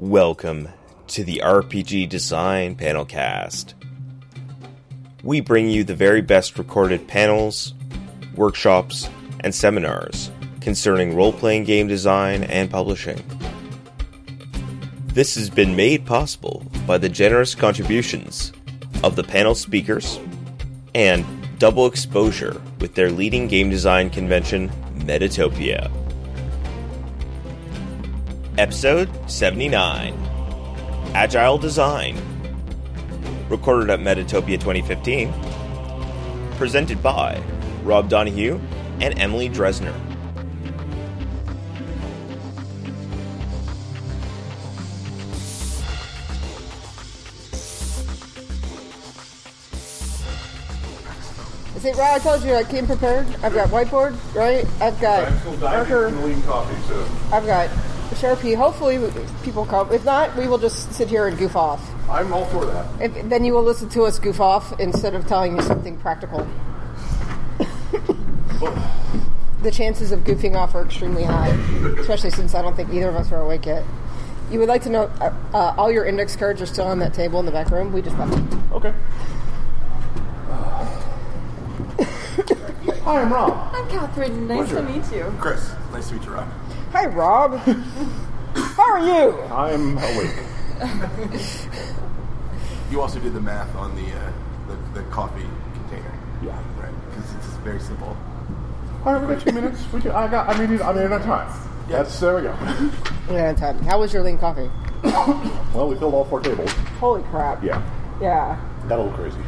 Welcome to the RPG Design Panelcast. We bring you the very best recorded panels, workshops, and seminars concerning role playing game design and publishing. This has been made possible by the generous contributions of the panel speakers and Double Exposure with their leading game design convention, Metatopia. Episode 79 Agile Design. Recorded at Metatopia 2015. Presented by Rob Donahue and Emily Dresner. See, right, I told you I came prepared. I've got whiteboard, right? I've got I'm still diving marker. in the lean coffee, so I've got Sharpie. Hopefully, people come. If not, we will just sit here and goof off. I'm all for that. If, then you will listen to us goof off instead of telling you something practical. the chances of goofing off are extremely high, especially since I don't think either of us are awake yet. You would like to know uh, uh, all your index cards are still on that table in the back room. We just left them. Okay. Hi, I'm Rob. I'm Catherine. Nice Pleasure. to meet you. Chris, nice to meet you, Rob. Hi, Rob. How are you? I'm awake. You also did the math on the uh, the, the coffee container, Yeah. right? Because it's just very simple. All right, we got two minutes. We can, I got. I mean, I mean, enough time. That's there we go. Yeah, time. How was your lean coffee? Well, we filled all four tables. Holy crap. Yeah, Yeah. got a little crazy.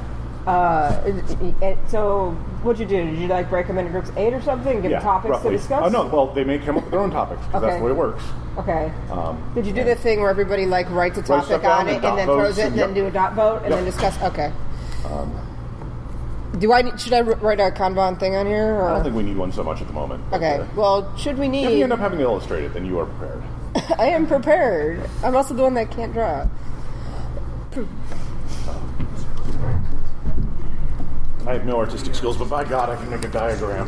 Uh, it- it- so, what'd you do? Did you like break them into groups eight or something? Give yeah, them topics roughly. to discuss? Oh no, well, they may come up with their own topics because that's the way it works. Okay. Um, Did you do the thing where everybody like writes a topic stuff on it dot and then throws it and and- then yep. do a dot vote and Yep. then discuss? Okay. do I need, should I r- write a Kanban thing on here? Or? I don't think we need one so much at the moment. okay. uh, Well, should we need? if need? you end up having to illustrate it, then you are prepared. I am prepared. I'm also the one that can't draw. I have no artistic skills, but by God, I can make a diagram.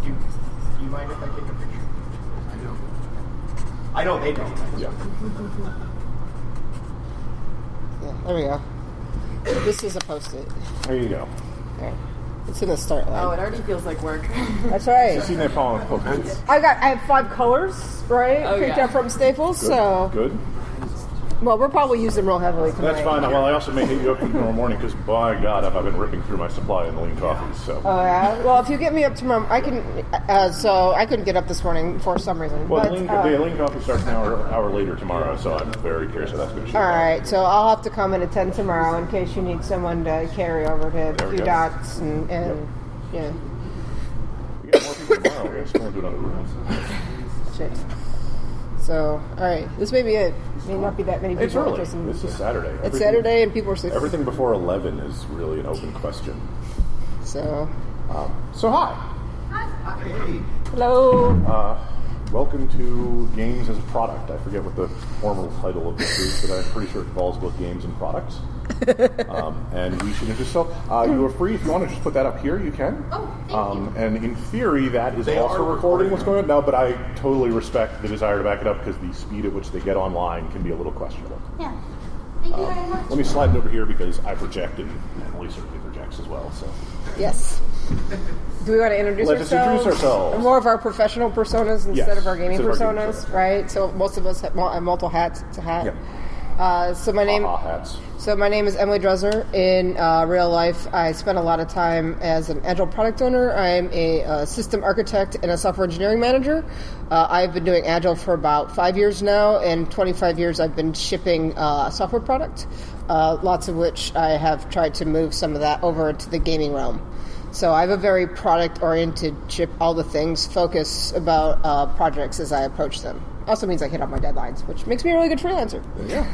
Do you, do you mind if I take a picture? I don't. I know they don't. Yeah. Yeah, there we go. This is a post-it. There you go. Okay. It's in the start line. Oh, it already feels like work. That's right. See that Paul post I got. I have five colors, right? Oh, Picked yeah. up from Staples. So, Good. Well, we'll probably use them real heavily tonight. That's fine. Well, I also may hit you up tomorrow morning because, by God, I've, been ripping through my supply in the lean coffees. So, Oh yeah. Well, if you get me up tomorrow, I can. Uh, so I couldn't get up this morning for some reason. well, but, the lean, uh, the lean coffee starts an hour, hour later tomorrow, so I'm very curious how that's going to shape out. So I'll have to come and attend tomorrow in case you need someone to carry over to There a few dots and, and yeah. We get more people tomorrow. We're going to do another room. Shit. So all right, this may be it. May not be that many people It's early. interested. This is Saturday. It's Saturday and people are sleeping. Everything before 11 is really an open question. So Um, so, hi. Hey, hello. Uh, welcome to Games as a Product. I forget what the formal title of this is, but I'm pretty sure it involves both games and products. um, and we should introduce ourselves. Uh, you are free if you want to just put that up here. You can. Oh, thank um, And in theory, that is They also are recording recording. what's going on now. But I totally respect the desire to back it up because the speed at which they get online can be a little questionable. Yeah. Thank you very much. Let me slide it over here because I project and Emily certainly projects as well. So Yes. Do we want to introduce Let ourselves? introduce ourselves. More of our professional personas instead Yes, of our gaming of our personas, gaming right? So most of us have, multiple hats to hat. Yep. Uh, so my name, hats. so my name is Emily Dresner. In uh, real life, I spend a lot of time as an agile product owner. I'm a uh, system architect and a software engineering manager. Uh, I've been doing agile for about five years now, and 25 years I've been shipping uh, a software product. Uh, lots of which I have tried to move some of that over into the gaming realm. So I have a very product-oriented chip all the things focus about uh, projects as I approach them. Also means I hit all my deadlines, which makes me a really good freelancer. Yeah.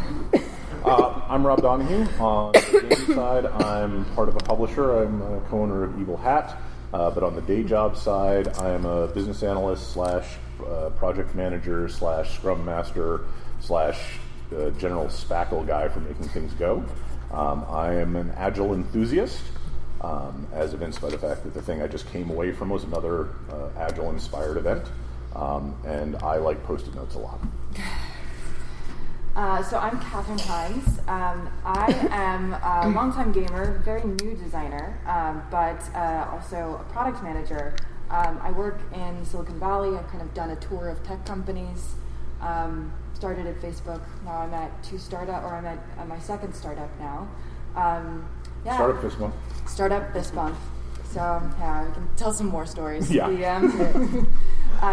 Uh, I'm Rob Donahue. On the gaming side, I'm part of a publisher. I'm a co-owner of Evil Hat. Uh, but on the day job side, I'm a business analyst slash uh, project manager slash scrum master slash uh, general spackle guy for making things go. Um, I am an agile enthusiast. Um, as evinced by the fact that the thing I just came away from was another uh, Agile inspired event. um, and I like post-it notes a lot. Uh, so I'm Catherine Hines. Um, I am a longtime gamer, very new designer, um, but uh, also a product manager. Um, I work in Silicon Valley. I've kind of done a tour of tech companies. Um, started at Facebook. Now I'm at two startup, or I'm at, at my second startup now. Yeah. Startup this one. startup this month. So yeah, we can tell some more stories. Yeah. The, um, uh,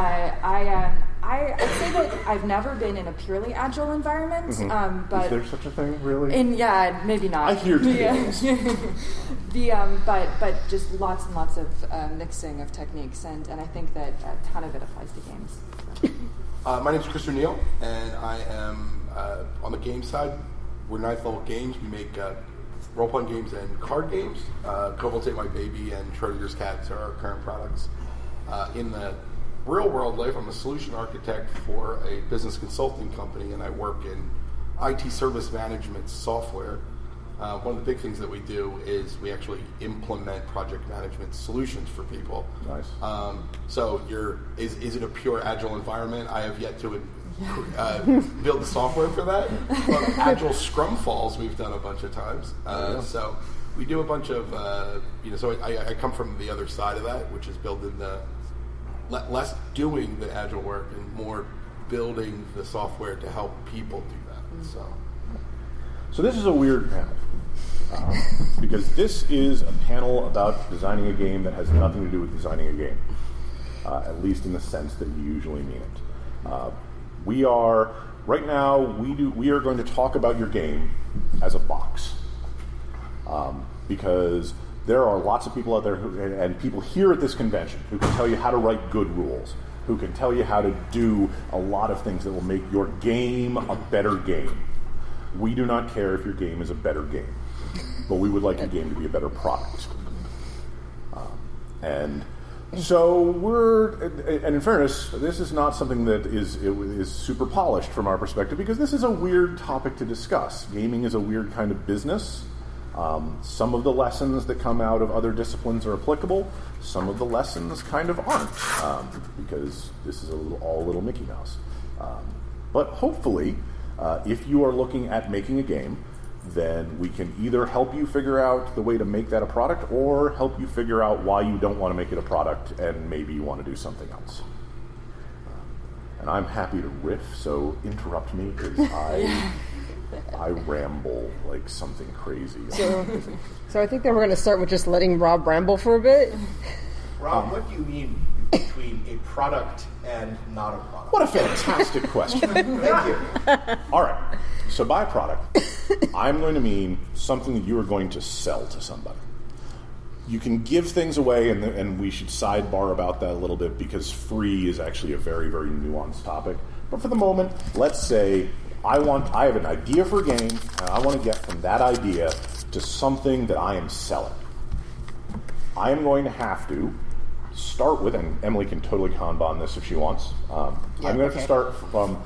I um, I I'd say that I've never been in a purely agile environment, um, but Is there such a thing, really? And yeah, maybe not. I hear yeah. tales. the um, but but just lots and lots of uh, mixing of techniques, and and I think that a ton of it applies to games. Uh, my name is Chris O'Neill, and I am uh, on the game side. We're Ninth Level Games. We make uh, role playing games and card games. Uh, Kobolds Ate My Baby and Schrodinger's Cats are our current products. Uh, in the real world life, I'm a solution architect for a business consulting company, and I work in IT service management software. Uh, one of the big things that we do is we actually implement project management solutions for people. Nice. Um, so, you're is is it a pure agile environment? I have yet to uh, build the software for that. But agile Scrum falls we've done a bunch of times. Uh, So we do a bunch of uh, you know. So I, I come from the other side of that, which is building the le- less doing the agile work and more building the software to help people do that. So. So this is a weird panel. Um, because this is a panel about designing a game that has nothing to do with designing a game, uh, at least in the sense that you usually mean it. Uh, we are right now. We do. We are going to talk about your game as a box, um, because there are lots of people out there who, and, and people here at this convention who can tell you how to write good rules, who can tell you how to do a lot of things that will make your game a better game. We do not care if your game is a better game, but we would like your game to be a better product. Um, and so we're, and in fairness, this is not something that is is super polished from our perspective because this is a weird topic to discuss. Gaming is a weird kind of business. Um, some of the lessons that come out of other disciplines are applicable. Some of the lessons kind of aren't um, because this is a little, all little Mickey Mouse. Um, but hopefully, uh, if you are looking at making a game, then we can either help you figure out the way to make that a product or help you figure out why you don't want to make it a product and maybe you want to do something else. And I'm happy to riff, so interrupt me because I, I ramble like something crazy. So, so I think that we're going to start with just letting Rob ramble for a bit. Rob, what do you mean between a product and not a product? What a fantastic question. Thank you. All right. So by product, I'm going to mean something that you are going to sell to somebody. You can give things away, and, and we should sidebar about that a little bit because free is actually a very, very nuanced topic. But for the moment, let's say I want I have an idea for a game, and I want to get from that idea to something that I am selling. I am going to have to start with, and Emily can totally Kanban this if she wants. Um, Yeah, I'm going to okay. have to start from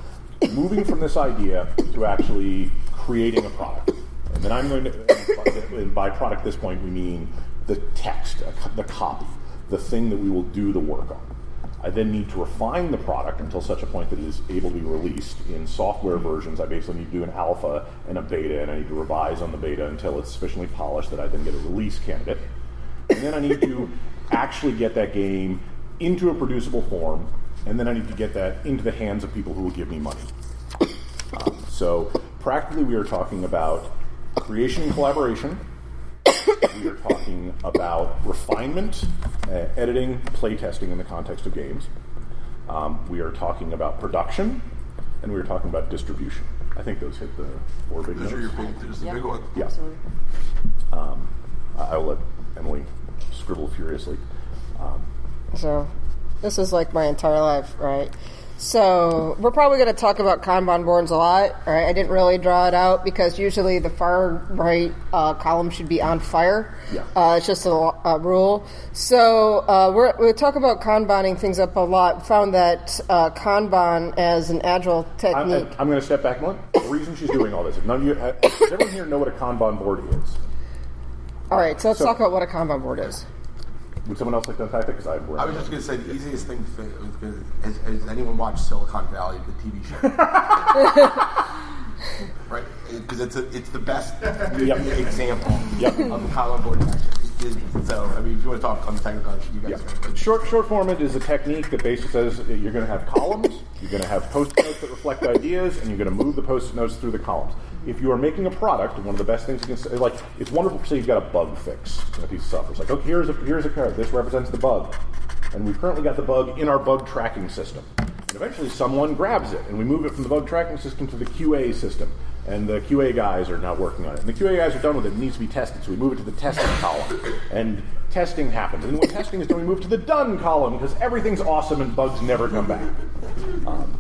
moving from this idea to actually creating a product. And then I'm going to, by product at this point, we mean the text, the copy, the thing that we will do the work on. I then need to refine the product until such a point that it is able to be released in software versions. I basically need to do an alpha and a beta, and I need to revise on the beta until it's sufficiently polished that I then get a release candidate. And then I need to actually get that game into a producible form, and then I need to get that into the hands of people who will give me money. Um, so, practically, we are talking about creation and collaboration. We are talking about refinement, uh, editing, playtesting in the context of games. Um, we are talking about production, and we are talking about distribution. I think those hit the four big Those are your big, those are the Yeah. big ones. Yeah. Absolutely. Um, I I will let Emily scribble furiously. Um, So, this is like my entire life, right? So, we're probably going to talk about Kanban boards a lot, right? I didn't really draw it out because usually the far right uh, column should be on fire. Yeah. Uh, it's just a, a rule. So, uh, we're, we talk about Kanbaning things up a lot. Found that uh, Kanban as an agile I'm, technique. I'm going to step back one. The reason she's doing all this, if none of you, does everyone here know what a Kanban board is? All right, so let's so- talk about what a Kanban board is. Would someone else like to unpack that? Because I, I was just going to say the easiest thing to fit was gonna, has, has anyone watched Silicon Valley, the TV show? right, because it's a, it's the best Yep. example Yep. of how on board action. So, I mean, if you want to talk on the technical, you guys. Are, Short short format is a technique that basically says you're going to have columns, you're going to have post-it notes that reflect ideas, and you're going to move the post-it notes through the columns. If you are making a product, one of the best things you can say, like, it's wonderful say you've got a bug fix in a piece of software. It's like, okay, here's a here's a card. This represents the bug, and we've currently got the bug in our bug tracking system. And eventually, someone grabs it, and we move it from the bug tracking system to the QA system. And the QA guys are now working on it. And the QA guys are done with it. It needs to be tested. So we move it to the testing column. And testing happens. And when testing is done, we move to the done column because everything's awesome and bugs never come back. Um,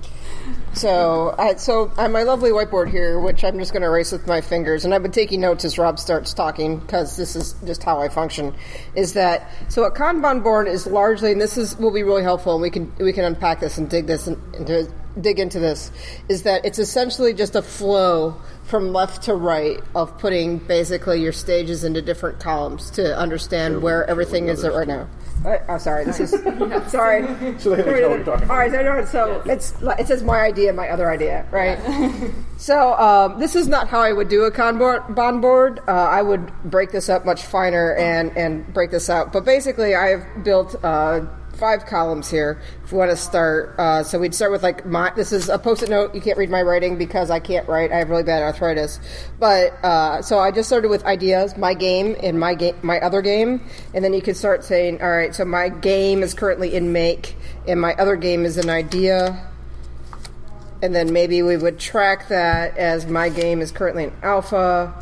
So, I, so on my lovely whiteboard here, which I'm just going to erase with my fingers, and I've been taking notes as Rob starts talking because this is just how I function. Is that so? A Kanban board is largely, and this is will be really helpful, and we can we can unpack this and dig this in, into dig into this. Is that it's essentially just a flow from left to right of putting basically your stages into different columns to understand where everything is at right now. Uh, oh, sorry. This is sorry. So they know what you're talking All right, about. so, so it's it says my idea, my other idea, right? so um, this is not how I would do a Kanban board. Uh, I would break this up much finer and and break this out. But basically, I've built. Uh, Five columns here. If we want to start, uh, so we'd start with like my. This is a post-it note. You can't read my writing because I can't write. I have really bad arthritis. But uh, so I just started with ideas, my game, and my game, my other game, and then you could start saying, all right. So my game is currently in make, and my other game is an idea, and then maybe we would track that as my game is currently in alpha,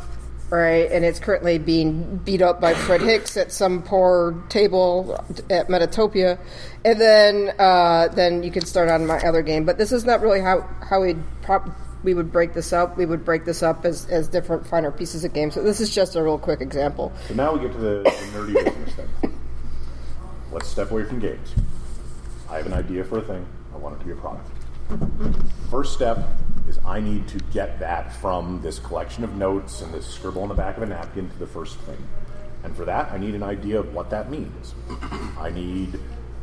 right? And it's currently being beat up by Fred Hicks at some poor table at Metatopia, and then uh, then you can start on my other game. But this is not really how how we prop. We would break this up. We would break this up as, as different finer pieces of games. So this is just a real quick example. So now we get to the, the nerdy business then. Let's step away from games. I have an idea for a thing. I want it to be a product. First step is I need to get that from this collection of notes and this scribble on the back of a napkin to the first thing. And for that, I need an idea of what that means. I need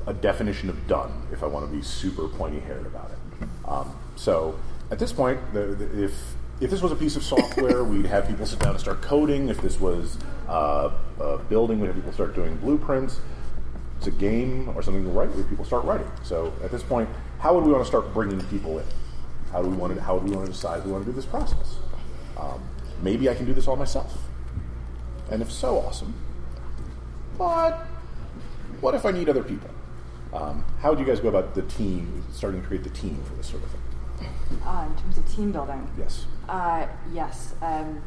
a definition of done if I want to be super pointy haired about it. Um, so at this point, the, the, if if this was a piece of software, we'd have people sit down and start coding. If this was uh, a building, we'd have people start doing blueprints. It's a game or something to write, where people start writing. So at this point, how would we want to start bringing people in? How do we want to? How do we want to decide we want to do this process? Um, maybe I can do this all myself, and if so, awesome. But what if I need other people? Um, how would you guys go about the team, starting to create the team for this sort of thing? Uh, in terms of team building, Yes. Uh, yes. Um,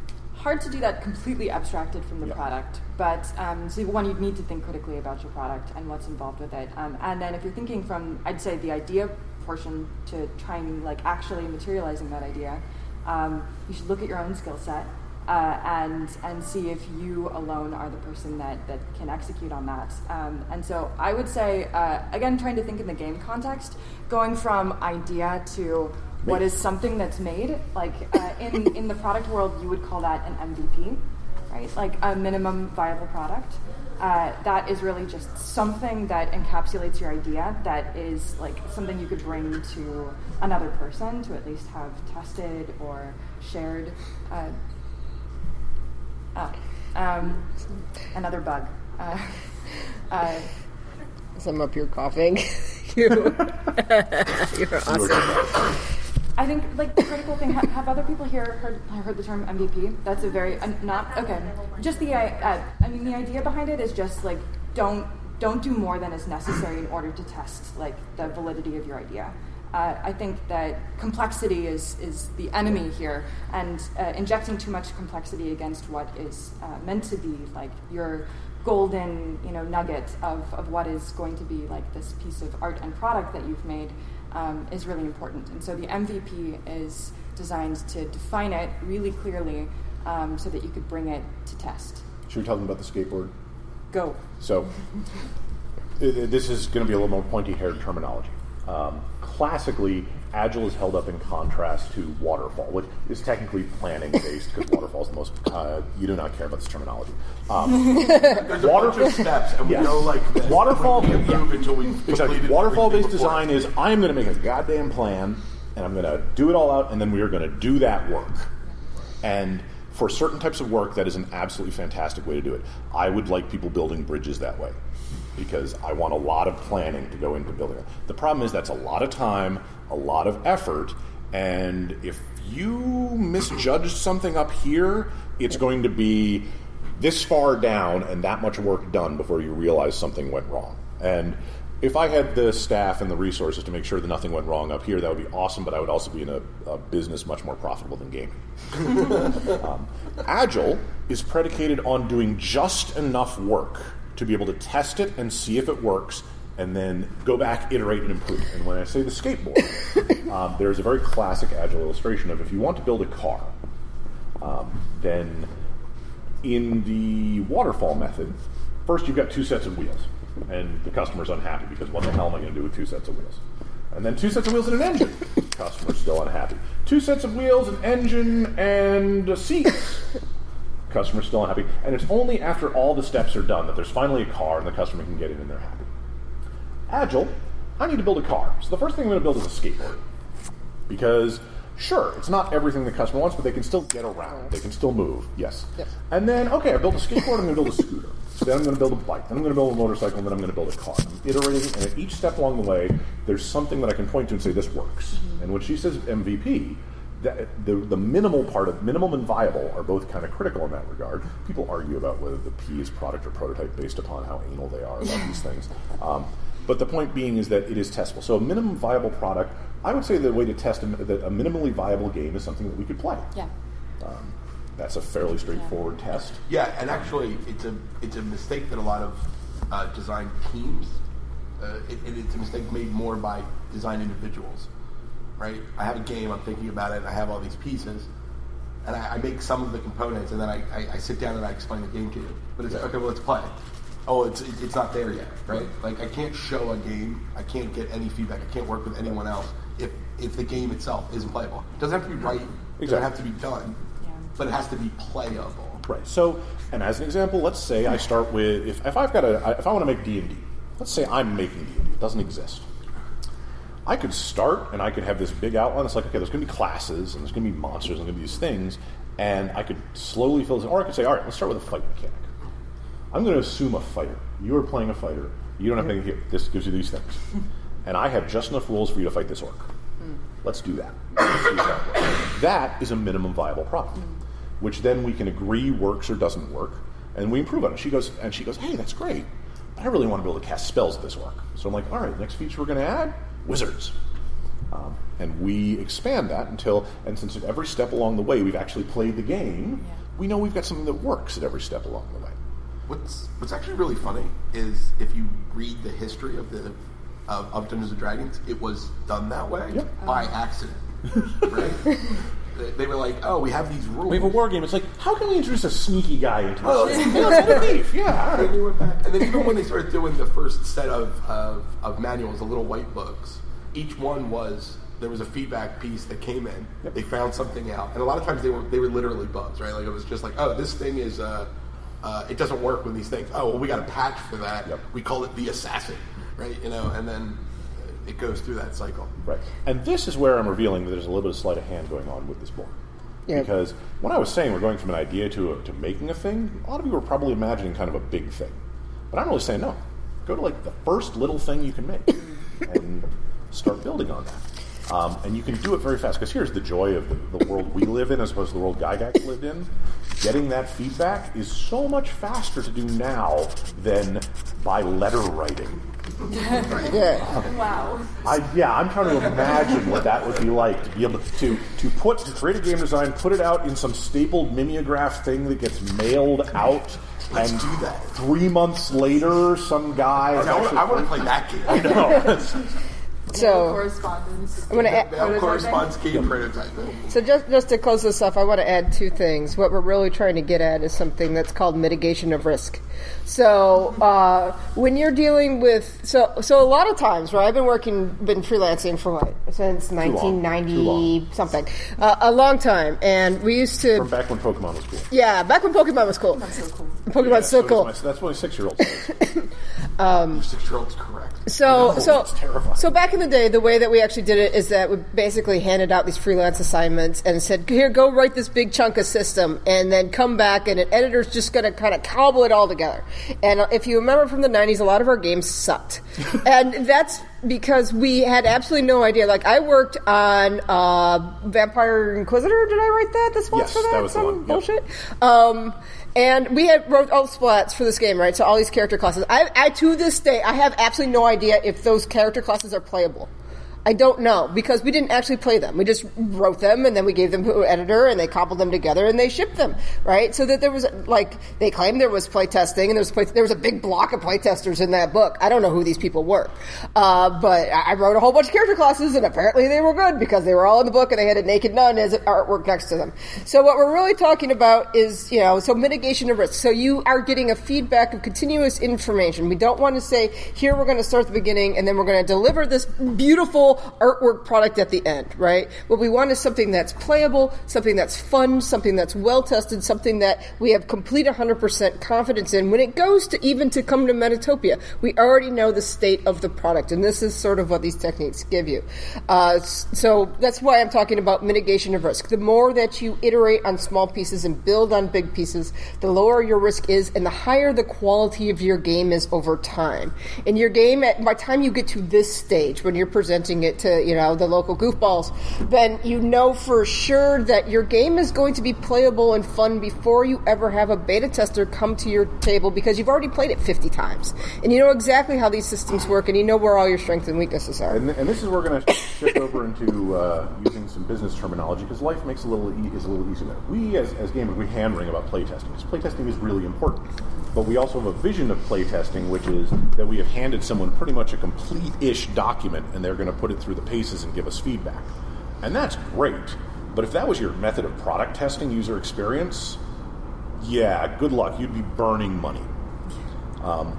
hard to do that completely abstracted from the Yeah. product, but um, so one, you'd need to think critically about your product and what's involved with it. Um, and then if you're thinking from, I'd say the idea portion to trying like actually materializing that idea, um, you should look at your own skill set. Uh, and and see if you alone are the person that, that can execute on that. Um, and so I would say uh, again, trying to think in the game context, going from idea to what Make. is something that's made like uh, in in the product world you would call that an mvp right? Like a minimum viable product. Uh, that is really just something that encapsulates your idea that is like something you could bring to another person to at least have tested or shared uh, oh, um, another bug. Uh, uh, I'm up here coughing, you, you're awesome. I think like the critical thing. Have, have other people here heard heard the term MVP? That's a very uh, not okay. Just the uh, I mean the idea behind it is just like don't don't do more than is necessary in order to test like the validity of your idea. Uh, I think that complexity is is the enemy here, and uh, injecting too much complexity against what is uh, meant to be like your golden you know nugget of, of what is going to be like this piece of art and product that you've made um, is really important. And so the MVP is designed to define it really clearly um, so that you could bring it to test. Should we tell them about the skateboard? Go. So, this is going to be a little more pointy haired terminology. Um, classically, Agile is held up in contrast to waterfall, which is technically planning based because waterfall is the most. Uh, you do not care about this terminology. Um, There's a bunch of steps, and we Yes. know like this. Waterfall- We move until we Exactly. Waterfall based design is I'm going to make a goddamn plan and I'm going to do it all out and then we are going to do that work. And for certain types of work, that is an absolutely fantastic way to do it. I would like people building bridges that way because I want a lot of planning to go into building it. The problem is that's a lot of time, a lot of effort, and if you misjudge something up here, it's going to be this far down and that much work done before you realize something went wrong. And if I had the staff and the resources to make sure that nothing went wrong up here, that would be awesome, but I would also be in a, a business much more profitable than gaming. Um, Agile is predicated on doing just enough work to be able to test it and see if it works, and then go back, iterate, and improve. And when I say the skateboard, um, there's a very classic Agile illustration of if you want to build a car, um, then in the waterfall method, first you've got two sets of wheels, and the customer's unhappy because what the hell am I going to do with two sets of wheels? And then two sets of wheels and an engine. Customer's still unhappy. Two sets of wheels, an engine, and seats. Customer's still unhappy. And it's only after all the steps are done that there's finally a car and the customer can get in and they're happy. Agile, I need to build a car. So the first thing I'm going to build is a skateboard. Because, sure, it's not everything the customer wants, but they can still get around. They can still move, yes. Yes. And then, okay, I built a skateboard, I'm going to build a scooter. So then I'm going to build a bike, then I'm going to build a motorcycle, and then I'm going to build a car. I'm iterating, and at each step along the way, there's something that I can point to and say, this works. And when she says MVP, that, the, the minimal part of minimum and viable are both kind of critical in that regard. People argue about whether the P is product or prototype based upon how anal they are about these things. Um, but the point being is that it is testable. So a minimum viable product, I would say the way to test a, that a minimally viable game is something that we could play. Yeah. That's a fairly straightforward test. Yeah, and actually, it's a it's a mistake that a lot of uh, design teams. Uh, it, it- it's a mistake made more by design individuals, right? I have a game, I'm thinking about it, I have all these pieces, and I, I make some of the components, and then I, I, I sit down and I explain the game to you. But it's okay, well, let's play. Oh, it's it's not there yet, right? Like I can't show a game, I can't get any feedback, I can't work with anyone else if if the game itself isn't playable. It doesn't have to be right, it doesn't have to be done, Yeah. but it has to be playable. Right. So, and as an example, let's say I start with if, if I've got a if I want to make D and D, let's say I'm making D and D. It doesn't exist. I could start and I could have this big outline. It's like okay, there's going to be classes and there's going to be monsters and there's going to be these things, and I could slowly fill this. in. Or I could say, all right, let's start with a fight mechanic. I'm going to assume a fighter. You are playing a fighter. You don't have anything here. This gives you these things, and I have just enough rules for you to fight this orc. Let's do that. Let's that. That is a minimum viable product, which then we can agree works or doesn't work, and we improve on it. She goes, and she goes, "Hey, that's great, but I really want to be able to cast spells at this orc." So I'm like, "All right, next feature we're going to add wizards." Um, and we expand that until, and since at every step along the way we've actually played the game, Yeah. we know we've got something that works at every step along the way. What's What's actually really funny is if you read the history of the of, of Dungeons and Dragons, it was done that way Yep. by accident. Right? they, they were like, "Oh, we have these rules." We have a war game. It's like, how can we introduce a sneaky guy into Well, this? it's- Hey, a thief. Yeah, all And right. they went back, and then even when they started doing the first set of, of, of manuals, the little white books, each one was there was a feedback piece that came in. Yep. They found something out, and a lot of times they were they were literally bugs, right? Like it was just like, oh, this thing is uh, uh, it doesn't work with these things. Oh, well, we got a patch for that. Yep. We call it the assassin, right? You know, and then it goes through that cycle. Right. And this is where I'm revealing that there's a little bit of sleight of hand going on with this board. Yeah. Because when I was saying we're going from an idea to, a, to making a thing, a lot of you were probably imagining kind of a big thing. But I'm really saying no. Go to like the first little thing you can make and start building on that. Um, and you can do it very fast. Because here's the joy of the, the world we live in as opposed to the world Gygax lived in. Getting that feedback is so much faster to do now than by letter writing. Yeah. Wow. I, yeah, I'm trying to imagine what that would be like to be able to to put to create a game design, put it out in some stapled mimeograph thing that gets mailed out, Let's and do that. three months later, some guy. I, I want to play that game. I know. So correspondence. I'm gonna add, Now corresponds game prototyping. So just just to close this off, I want to add two things. What we're really trying to get at is something that's called mitigation of risk. So uh, when you're dealing with so so a lot of times, right? I've been working, been freelancing for what since long. Too 1990 long. something, uh, a long time, and we used to From back when Pokemon was cool. yeah, back when Pokemon was cool. so cool. Pokemon's Yeah, so does cool. my- that's what a six-year-old says. Six year old's correct. So, so, terrifying. so back in the day, the way that we actually did it is that we basically handed out these freelance assignments and said, "Here, go write this big chunk of system, and then come back, and an editor's just going to kind of cobble it all together." And if you remember from the '90s, a lot of our games sucked, and that's because we had absolutely no idea. Like I worked on uh, Vampire Inquisitor. Did I write that? The spots Yes, for that? that was the Some one, yep. bullshit. Um, and we had wrote all the splats for this game, right? So all these character classes. I, I to this day, I have absolutely no idea if those character classes are playable. I don't know because we didn't actually play them. We just wrote them and then we gave them to an editor and they cobbled them together and they shipped them, right? So that there was like they claimed there was playtesting and there was play, there was a big block of playtesters in that book. I don't know who these people were, uh, but I wrote a whole bunch of character classes and apparently they were good because they were all in the book and they had a naked nun as artwork next to them. So what we're really talking about is you know so mitigation of risk. So you are getting a feedback of continuous information. We don't want to say here we're going to start at the beginning and then we're going to deliver this beautiful artwork product at the end, right? What we want is something that's playable, something that's fun, something that's well tested, something that we have complete 100% confidence in. When it goes to even to come to Metatopia, we already know the state of the product, and this is sort of what these techniques give you. Uh, so that's why I'm talking about mitigation of risk. The more that you iterate on small pieces and build on big pieces, the lower your risk is, and the higher the quality of your game is over time. And your game, at by the time you get to this stage, when you're presenting it to you know the local goofballs, then you know for sure that your game is going to be playable and fun before you ever have a beta tester come to your table because you've already played it 50 times and you know exactly how these systems work and you know where all your strengths and weaknesses are. And, and this is where we're going to shift over into uh, using some business terminology because life makes a little e- is a little easier. We as, as gamers we hand wring about playtesting because playtesting is really important. But we also have a vision of playtesting, which is that we have handed someone pretty much a complete-ish document, and they're going to put it through the paces and give us feedback. And that's great. But if that was your method of product testing, user experience, yeah, good luck. You'd be burning money. Um,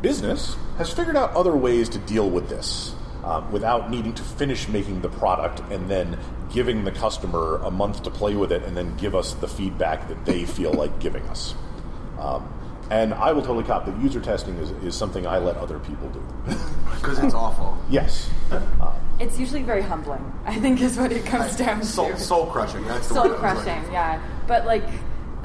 business has figured out other ways to deal with this um, without needing to finish making the product and then giving the customer a month to play with it and then give us the feedback that they feel like giving us. Um, and I will totally cop that user testing is, is something I let other people do. Because it's awful. yes. It's usually very humbling. I think is what it comes down Soul, to. soul crushing. That's soul word crushing, looking yeah. But like,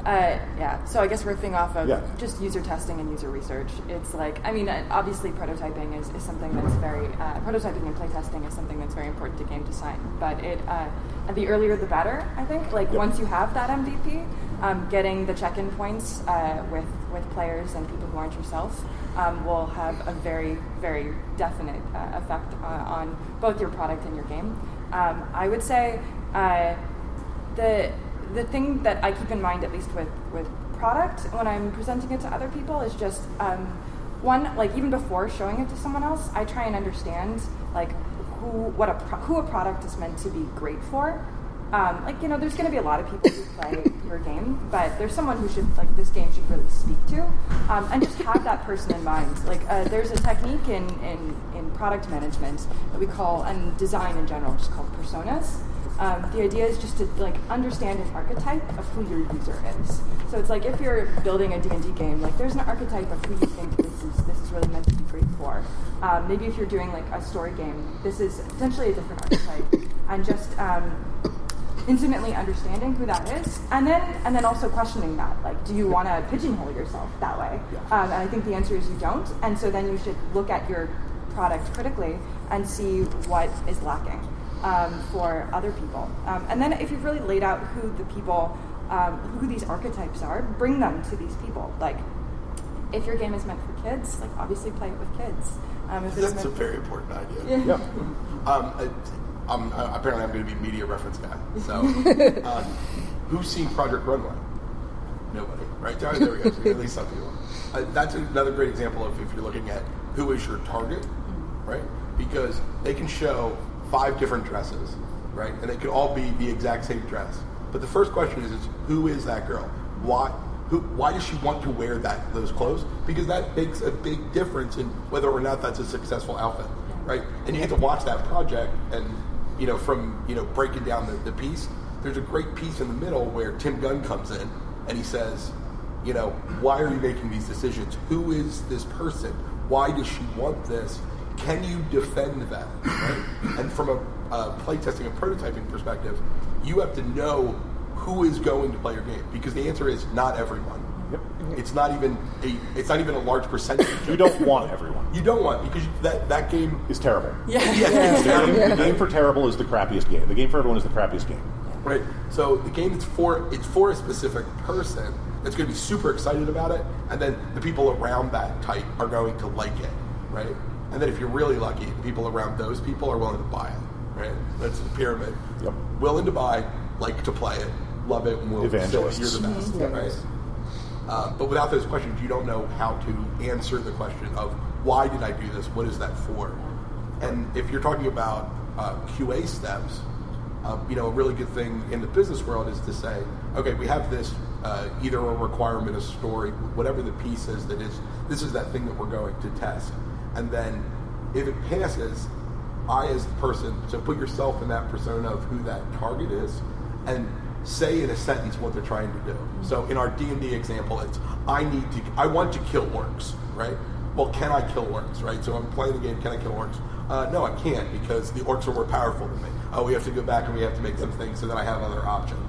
uh, yeah. So I guess riffing off of Yeah. just user testing and user research, it's like I mean, uh, obviously prototyping is, is something that's very uh, prototyping and playtesting is something that's very important to game design. But it uh, the earlier the better. I think like Yep. once you have that MVP, um, getting the check-in points uh, with with players and people who aren't yourself. Um, will have a very, very definite uh, effect uh, on both your product and your game. Um, I would say uh, the the thing that I keep in mind, at least with with product, when I'm presenting it to other people, is just um, one like even before showing it to someone else, I try and understand like who what a pro- who a product is meant to be great for. Um, like you know, there's going to be a lot of people who play your game, but there's someone who should like this game should really speak to, um, and just have that person in mind. Like uh, there's a technique in, in in product management that we call and design in general, just called personas. Um, the idea is just to like understand an archetype of who your user is. So it's like if you're building a D&D game, like there's an archetype of who you think this is this is really meant to be great for. Um, maybe if you're doing like a story game, this is potentially a different archetype, and just um, intimately understanding who that is, and then and then also questioning that. Like, do you want to pigeonhole yourself that way? Um, and I think the answer is you don't. And so then you should look at your product critically and see what is lacking um, for other people. Um, and then if you've really laid out who the people, um, who these archetypes are, bring them to these people. Like, if your game is meant for kids, like obviously play it with kids. Um, if it's That's a meant very important idea. yeah. Yeah. Um, I, I'm, uh, apparently, I'm going to be media reference guy. So, um, who's seen Project Runway? Nobody, right? There, there we go. So at least some people. Uh, that's another great example of if you're looking at who is your target, right? because they can show five different dresses, right? And they could all be the exact same dress. But the first question is, is who is that girl? Why? Who, why does she want to wear that those clothes? Because that makes a big difference in whether or not that's a successful outfit, right? And you have to watch that project, and you know, from you know breaking down the, the piece, there's a great piece in the middle where Tim Gunn comes in and he says, you know, why are you making these decisions? Who is this person? Why does she want this? Can you defend that? Right? and from a uh, playtesting and prototyping perspective, you have to know who is going to play your game because the answer is not everyone. Yep. It's not even a. It's not even a large percentage. You don't want everyone. You don't want because you, that that game. Is terrible. Yeah. Yeah, it's The game, terrible. the game for terrible is the crappiest game. The game for everyone is the crappiest game. Right. So the game that's for it's for a specific person that's going to be super excited about it, and then the people around that type are going to like it, right? And then if you're really lucky, the people around those people are willing to buy it, right? That's the pyramid. Yep. Willing to buy, like to play it, love it, and will say Evangelists. you're the best, mm-hmm. right? Uh, but without those questions, you don't know how to answer the question of why did I do this? What is that for? And if you're talking about uh, QA steps, uh, you know, a really good thing in the business world is to say, okay, we have this uh, either a requirement, a story, whatever the piece is that is, this is that thing that we're going to test. And then if it passes, I as the person, so put yourself in that persona of who that target is, and say in a sentence what they're trying to do. So in our D and D example, it's I need to, I want to kill orcs, right? Well, can I kill orcs, right? So I'm playing the game. Can I kill orcs? Uh, no, I can't because the orcs are more powerful than me. Oh, we have to go back and we have to make some things so that I have other options,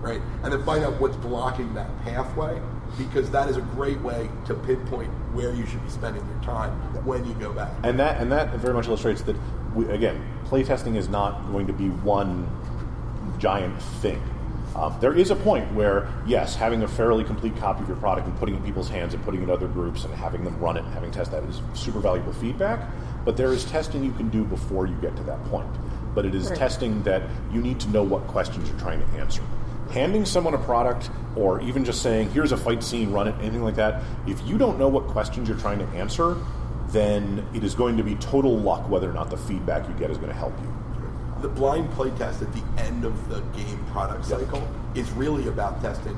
right? And then find out what's blocking that pathway because that is a great way to pinpoint where you should be spending your time when you go back. And that and that very much illustrates that we, again, playtesting is not going to be one giant thing. Um, there is a point where, yes, having a fairly complete copy of your product and putting it in people's hands and putting it in other groups and having them run it and having test that is super valuable feedback. But there is testing you can do before you get to that point. But it is Right. testing that you need to know what questions you're trying to answer. Handing someone a product, or even just saying, "Here's a fight scene, run it," anything like that. If you don't know what questions you're trying to answer, then it is going to be total luck whether or not the feedback you get is going to help you. The blind play test at the end of the game product Yep. cycle is really about testing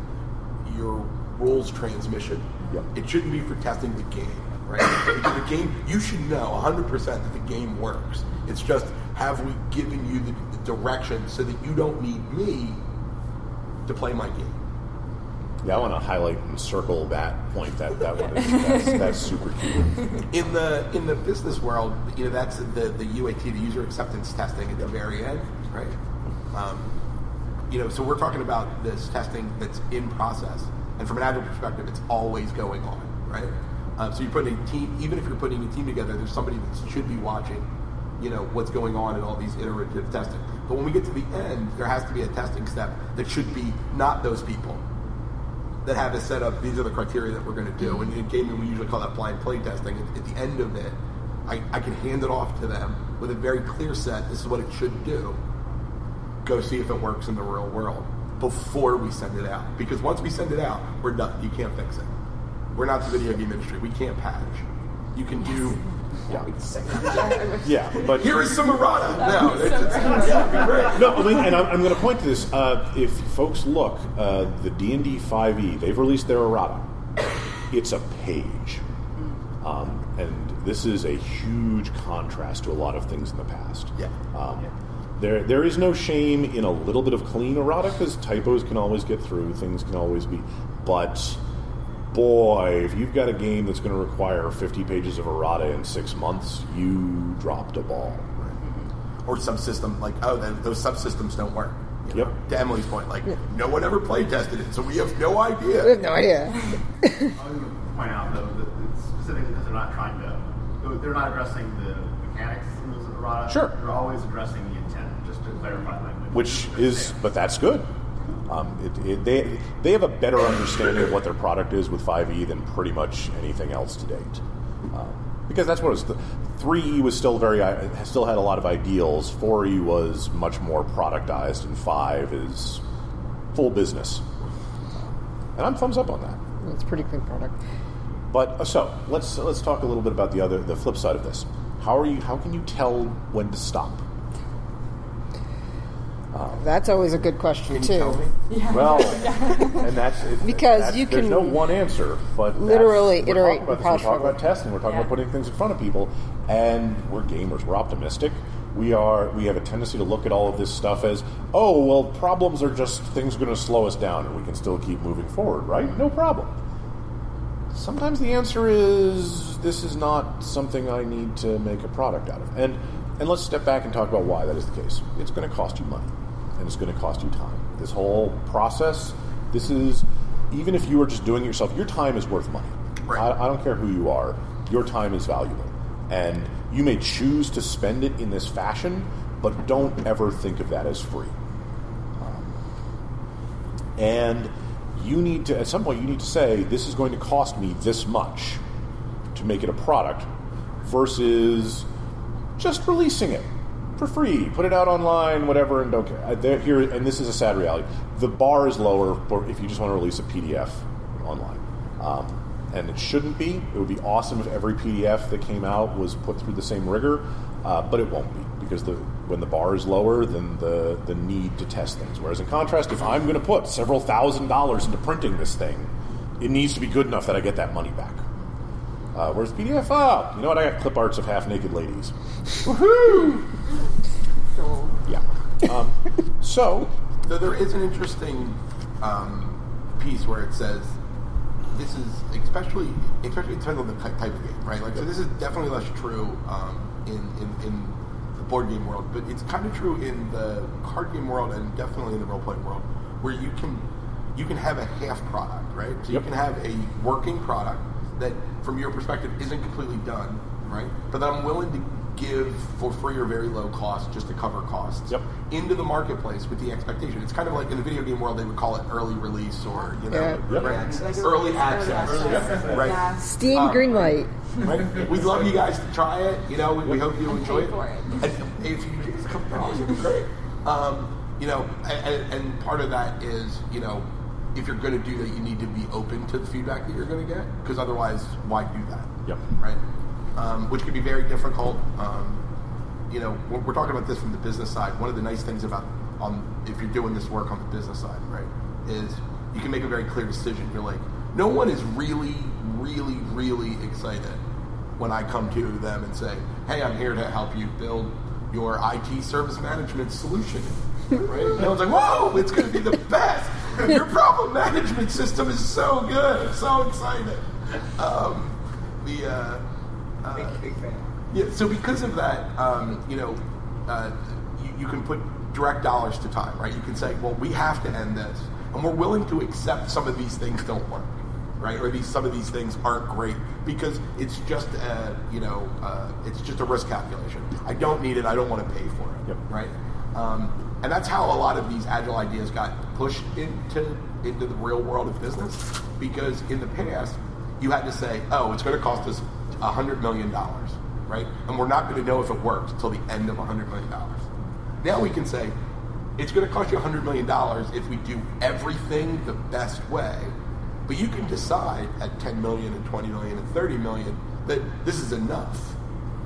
your rules transmission. Yep. It shouldn't be for testing the game, right? because the game, you should know 100% that the game works. It's just, have we given you the, the direction so that you don't need me to play my game? Yeah, I want to highlight and circle that point. That that one is that's, that's super key. in the in the business world, you know that's the the UAT, the user acceptance testing at the very end, right? Um, you know, so we're talking about this testing that's in process, and from an agile perspective, it's always going on, right? Um, so you're putting a team, even if you're putting a team together, there's somebody that should be watching, you know, what's going on in all these iterative testing. But when we get to the end, there has to be a testing step that should be not those people that have a set up. These are the criteria that we're going to do. And in gaming, we usually call that blind play testing. At, at the end of it, I, I can hand it off to them with a very clear set. This is what it should do. Go see if it works in the real world before we send it out. Because once we send it out, we're done. You can't fix it. We're not the video game industry. We can't patch. You can do. Yeah, yeah, but Here is some errata. No, it's, it's, yeah, it'd be great. No, I mean, and I'm, I'm going to point to this. Uh, if folks look, uh, the D and D 5e, they've released their errata. It's a page, um, and this is a huge contrast to a lot of things in the past. Yeah. Um, there, there is no shame in a little bit of clean errata because typos can always get through, things can always be. But boy, if you've got a game that's going to require 50 pages of errata in six months, you dropped a ball. or subsystem like oh th- those subsystems don't work. You Yep. know? To Emily's point, like no one ever play tested it, so we have no idea. We have no idea. I was going to point out though that it's specifically because they're not trying to, they're not addressing the mechanics in those errata. Sure. They're always addressing the intent, just to clarify language. which is, but that's good. Um, it, it, they they have a better understanding of what their product is with 5e than pretty much anything else to date, um, because that's what it was. The, 3e was still very still had a lot of ideals. 4e was much more productized, and 5 is full business. And I'm thumbs up on that. It's a pretty clean product. But uh, so let's let's talk a little bit about the other the flip side of this. How are you? How can you tell when to stop? That's always a good question Can you too. tell me? Well, and that's it, Because that's- you There's can no one answer, but literally we're iterate talking about this, We're talking polish about testing. We're talking Yeah. about putting things in front of people, and we're gamers. We're optimistic. We are. We have a tendency to look at all of this stuff as, oh, well, problems are just things going to slow us down, and we can still keep moving forward, right? No problem. Sometimes the answer is this is not something I need to make a product out of, and and let's step back and talk about why that is the case. It's going to cost you money, and it's going to cost you time. This whole process, this is even if you are just doing it yourself, your time is worth money. Right. I, I don't care who you are, your time is valuable, and you may choose to spend it in this fashion, but don't ever think of that as free. Um, and you need to, at some point, you need to say, this is going to cost me this much to make it a product versus just releasing it for free. Put it out online, whatever, and don't care. There- Here, and this is a sad reality. The bar is lower for if you just want to release a PDF online. Um, and it shouldn't be. It would be awesome if every PDF that came out was put through the same rigor, uh, but it won't be because the when the bar is lower, then the the need to test things. Whereas in contrast, if I'm going to put several thousand dollars into printing this thing, it needs to be good enough that I get that money back. Uh, whereas PDF, oh, you know what? I got clip arts of half naked ladies. So Yeah. Um, so, Though there is an interesting um, piece where it says this is especially especially it depends on the type of game, right? Like so, this is definitely less true um, in, in in the board game world, but it's kind of true in the card game world and definitely in the role playing world, where you can you can have a half product, right? So Yep. you can have a working product that, from your perspective, isn't completely done, right? But that I'm willing to give for free or very low cost just to cover costs Yep. into the marketplace with the expectation. It's kind of like in the video game world, they would call it early release or you know, Yeah. Yep. right? Like a- early access, right? Yeah. Steam Um, Greenlight. Right? We'd love you guys to try it. You know, we, we hope you enjoy it. it. And if you just come down, it'd be great. Um, you know, and, and part of that is, you know, if you're going to do that, you need to be open to the feedback that you're going to get, because otherwise, why do that? Yep. Right? Um, which can be very difficult. Um, you know, we're, we're talking about this from the business side. One of the nice things about on if you're doing this work on the business side, right, is you can make a very clear decision. You're like, no one is really, really, really excited when I come to them and say, "Hey, I'm here to help you build your IT service management solution." Right? No one's like, "Whoa, it's going to be the best! Your problem management system is so good! I'm so excited." Um, the uh, uh, Big, big fan. yeah, so because of that, um, you know, uh, you, you can put direct dollars to time, right? You can say, well, we have to end this, and we're willing to accept some of these things don't work, right? Or these some of these things aren't great because it's just a, you know, uh, it's just a risk calculation. I don't need it. I don't want to pay for it, Yep. right? Um, and that's how a lot of these agile ideas got pushed into into the real world of business because in the past you had to say, oh, it's going to cost us a hundred million dollars, right? And we're not going to know if it works until the end of a hundred million dollars. Now we can say it's going to cost you a hundred million dollars if we do everything the best way, but you can decide at 10 million and 20 million and 30 million that this is enough.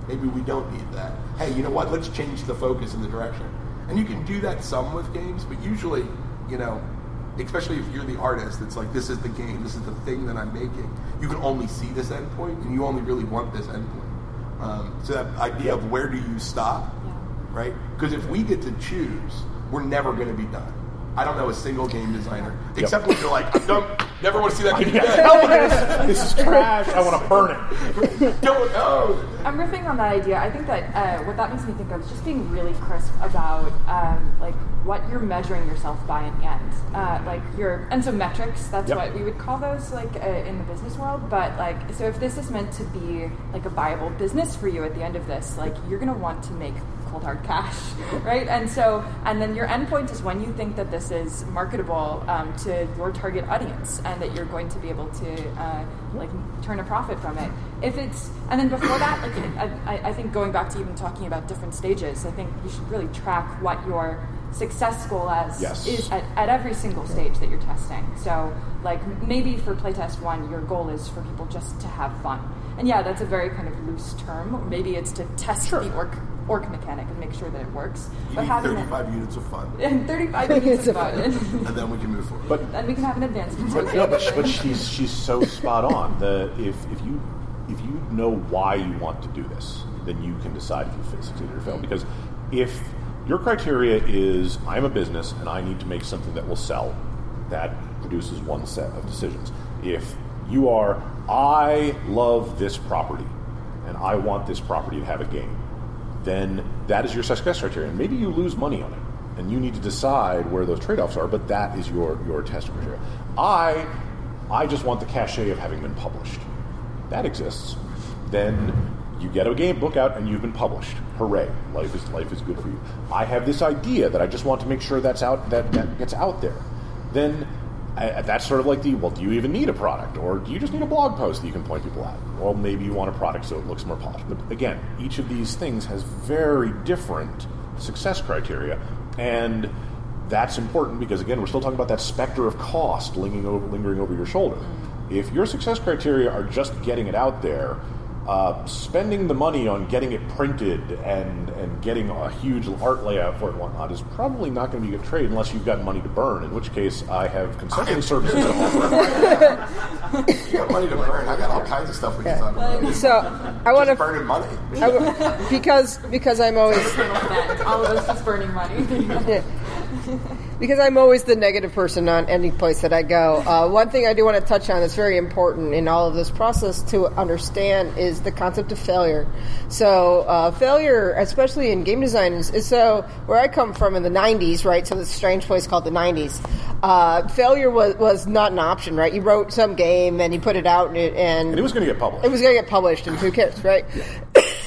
Maybe we don't need that. Hey, you know what? Let's change the focus and the direction. And you can do that some with games, but usually, you know, especially if you're the artist, it's like this is the game, this is the thing that I'm making. You can only see this endpoint, and you only really want this endpoint. Um, so that idea of where do you stop, right? Because if we get to choose, we're never going to be done. I don't know a single game designer, except when you're like, I'm done. Never want to see that game again. this is trash. I want to burn it. Don't. Oh. I'm riffing on that idea. I think that uh, what that makes me think of is just being really crisp about um, like what you're measuring yourself by in the end. Uh, like your and so metrics. That's Yep. what we would call those like uh, in the business world. But like so if this is meant to be like a viable business for you at the end of this, like you're gonna want to make cold hard cash, right? And so and then your endpoint is when you think that this is marketable um, to your target audience and that you're going to be able to uh, like turn a profit from it. If it's and then before that, like I, I- think going back to even talking about different stages, I think you should really track what your success goal as Yes. is at, at every single stage that you're testing. So like maybe for playtest one, your goal is for people just to have fun. and yeah, that's a very kind of loose term. Maybe it's to test the orc orc mechanic and make sure that it works. You but need having 35 units of fun, and 35 units of fun, and then we can move forward. But then we can have an advanced But, no, but, but she's she's so spot on. The if if you if you know why you want to do this, then you can decide if you fa- succeed or fail. Because if your criteria is I'm a business and I need to make something that will sell, that produces one set of decisions. If you are I love this property and I want this property to have a game, then that is your success criteria. And maybe you lose money on it, and you need to decide where those trade-offs are. But that is your your test criteria. I I just want the cachet of having been published. That exists. Then you get a game book out and you've been published. Hooray! Life is life is good for you. I have this idea that I just want to make sure that's out that that gets out there. Then uh, that's sort of like the well, do you even need a product, or do you just need a blog post that you can point people at? Well, maybe you want a product so it looks more polished. But again, each of these things has very different success criteria, and that's important because again, we're still talking about that specter of cost lingering over, lingering over your shoulder. If your success criteria are just getting it out there, uh, spending the money on getting it printed and, and getting a huge art layout for it and whatnot is probably not going to be a good trade unless you've got money to burn, in which case I have consulting services to offer. you got money to burn. I got all kinds of stuff we can talk about. So I want to burning money. I w- because because I'm always all of us just burning money. Yeah. because I'm always the negative person on any place that I go. Uh, one thing I do want to touch on that's very important in all of this process to understand is the concept of failure. So uh, failure, especially in game design, is, is so where I come from in the '90s, right? So this strange place called the '90s. Uh, failure was was not an option, right? You wrote some game and you put it out, and it, and And it was going to get published. it was going to get published, and who cares, right?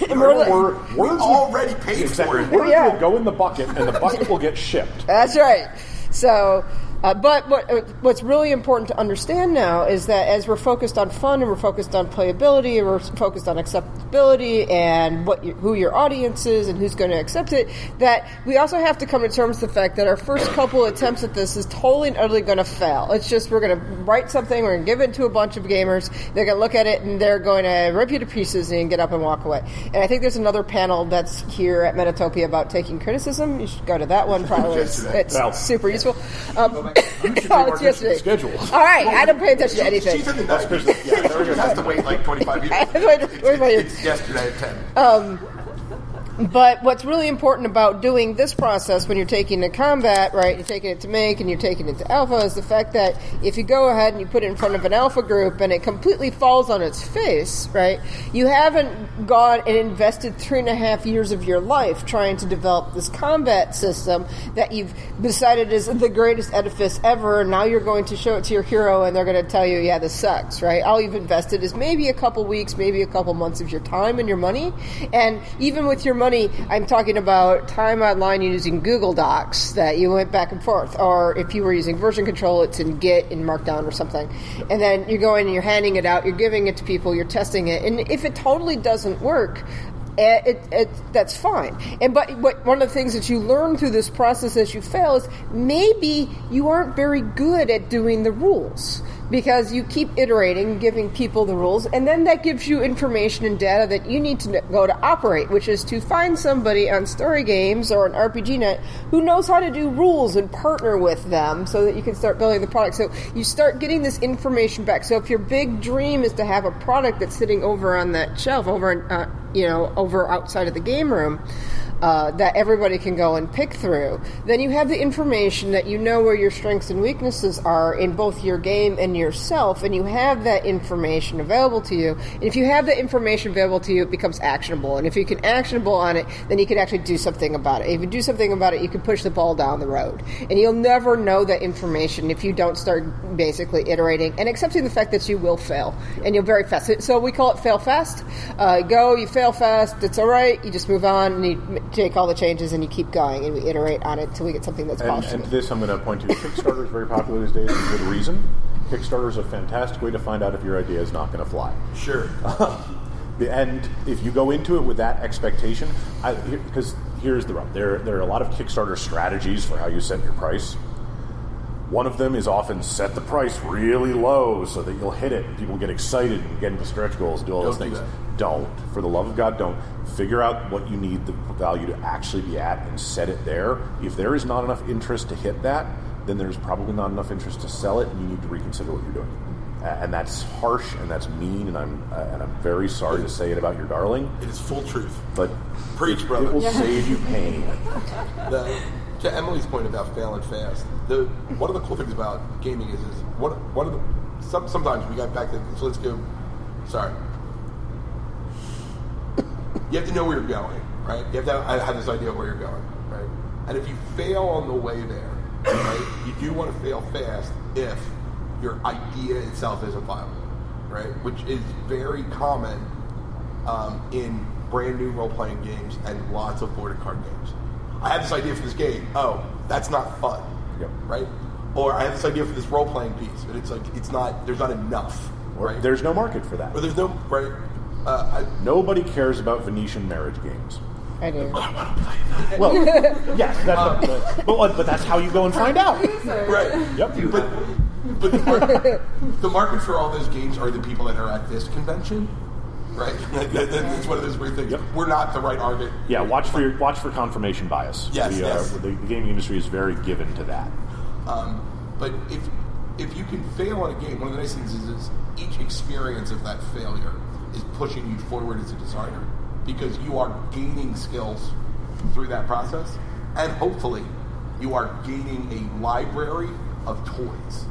And we're like- word- We words would- already paid exactly. for it. Words Yeah. will go in the bucket, and the bucket will get shipped. That's right. So, uh, but what uh, what's really important to understand now is that as we're focused on fun and we're focused on playability and we're focused on acceptability and what you, who your audience is and who's going to accept it, that we also have to come to terms with the fact that our first couple attempts at this is totally and utterly going to fail. It's just we're going to write something, we're going to give it to a bunch of gamers, they're going to look at it and they're going to rip you to pieces and get up and walk away. And I think there's another panel that's here at Metatopia about taking criticism. You should go to that one. Probably it's, it's Well. super useful. Um, You should oh, pay it's more attention to yesterday. schedule. All right, I don't pay attention to anything. She's in the 90s. Yeah, there we. She has to wait like 25 years. Wait, wait, It's, wait, wait. it's, it's yesterday at 10. Um, But what's really important about doing this process when you're taking it to combat, right, you're taking it to make and you're taking it to alpha is the fact that if you go ahead and you put it in front of an alpha group and it completely falls on its face, right, you haven't gone and invested three and a half years of your life trying to develop this combat system that you've decided is the greatest edifice ever, and now you're going to show it to your hero and they're going to tell you, yeah, this sucks, right? All you've invested is maybe a couple weeks, maybe a couple months of your time and your money. And even with your money, I'm talking about time online using Google Docs that you went back and forth, or if you were using version control, it's in Git in Markdown or something. And then you're going and you're handing it out, you're giving it to people, you're testing it, and if it totally doesn't work, it, it, it, that's fine. And but one of the things that you learn through this process as you fail is maybe you aren't very good at doing the rules because you keep iterating, giving people the rules, and then that gives you information and data that you need to go to operate, which is to find somebody on story games or an RPG net who knows how to do rules and partner with them so that you can start building the product. So you start getting this information back. So if your big dream is to have a product that's sitting over on that shelf, over uh, you know, over outside of the game room. Uh, that everybody can go and pick through, then you have the information that you know where your strengths and weaknesses are in both your game and yourself, and you have that information available to you. And if you have that information available to you, it becomes actionable. And if you can actionable on it, then you can actually do something about it. If you do something about it, you can push the ball down the road. And you'll never know that information if you don't start basically iterating and accepting the fact that you will fail. And you'll very fast. So we call it fail fast. Uh, go, you fail fast, it's all right. You just move on and you take all the changes and you keep going and we iterate on it until we get something that's And, polished. and to this, I'm going to point to Kickstarter is very popular these days for good reason. Kickstarter is a fantastic way to find out if your idea is not going to fly. Sure. And if you go into it with that expectation, because here's the rub: there there are a lot of Kickstarter strategies for how you set your price. One of them is often set the price really low so that you'll hit it and people get excited and get into stretch goals, do all those do things. that. Don't. For the love of God, don't. Figure out what you need the value to actually be at and set it there. If there is not enough interest to hit that, then there's probably not enough interest to sell it, and you need to reconsider what you're doing. And that's harsh and that's mean, and I'm uh, and I'm very sorry to say it about your darling, It is full truth. but Preach, brother. it will save you pain. the, to Emily's point about failing fast, the one of the cool things about gaming is is one one of the some, sometimes we got back to so let's go. Sorry, you have to know where you're going, right? You have to have, have this idea of where you're going, right? And if you fail on the way there, right, you do want to fail fast if your idea itself isn't viable, right? Which is very common um, in brand new role playing games and lots of board and card games. I have this idea for this game. Oh, that's not fun, Yep. right? Or I have this idea for this role playing piece, but it's like it's not. There's not enough, Or right? There's no market for that. or there's no right. Uh, Nobody cares about Venetian marriage games. I do. Well, yes, that's not, but, but but that's how you go and find out. Right. Yep. But but the, mar- the market for all those games are the people that are at this convention, right? It's one of those weird things. Yep. We're not the right argument. Yeah, watch for your, watch for confirmation bias. Yes, the, yes. Uh, the, the gaming industry is very given to that. Um, but if if you can fail on a game, one of the nice things is, is each experience of that failure is pushing you forward as a designer because you are gaining skills through that process, and hopefully you are gaining a library of toys,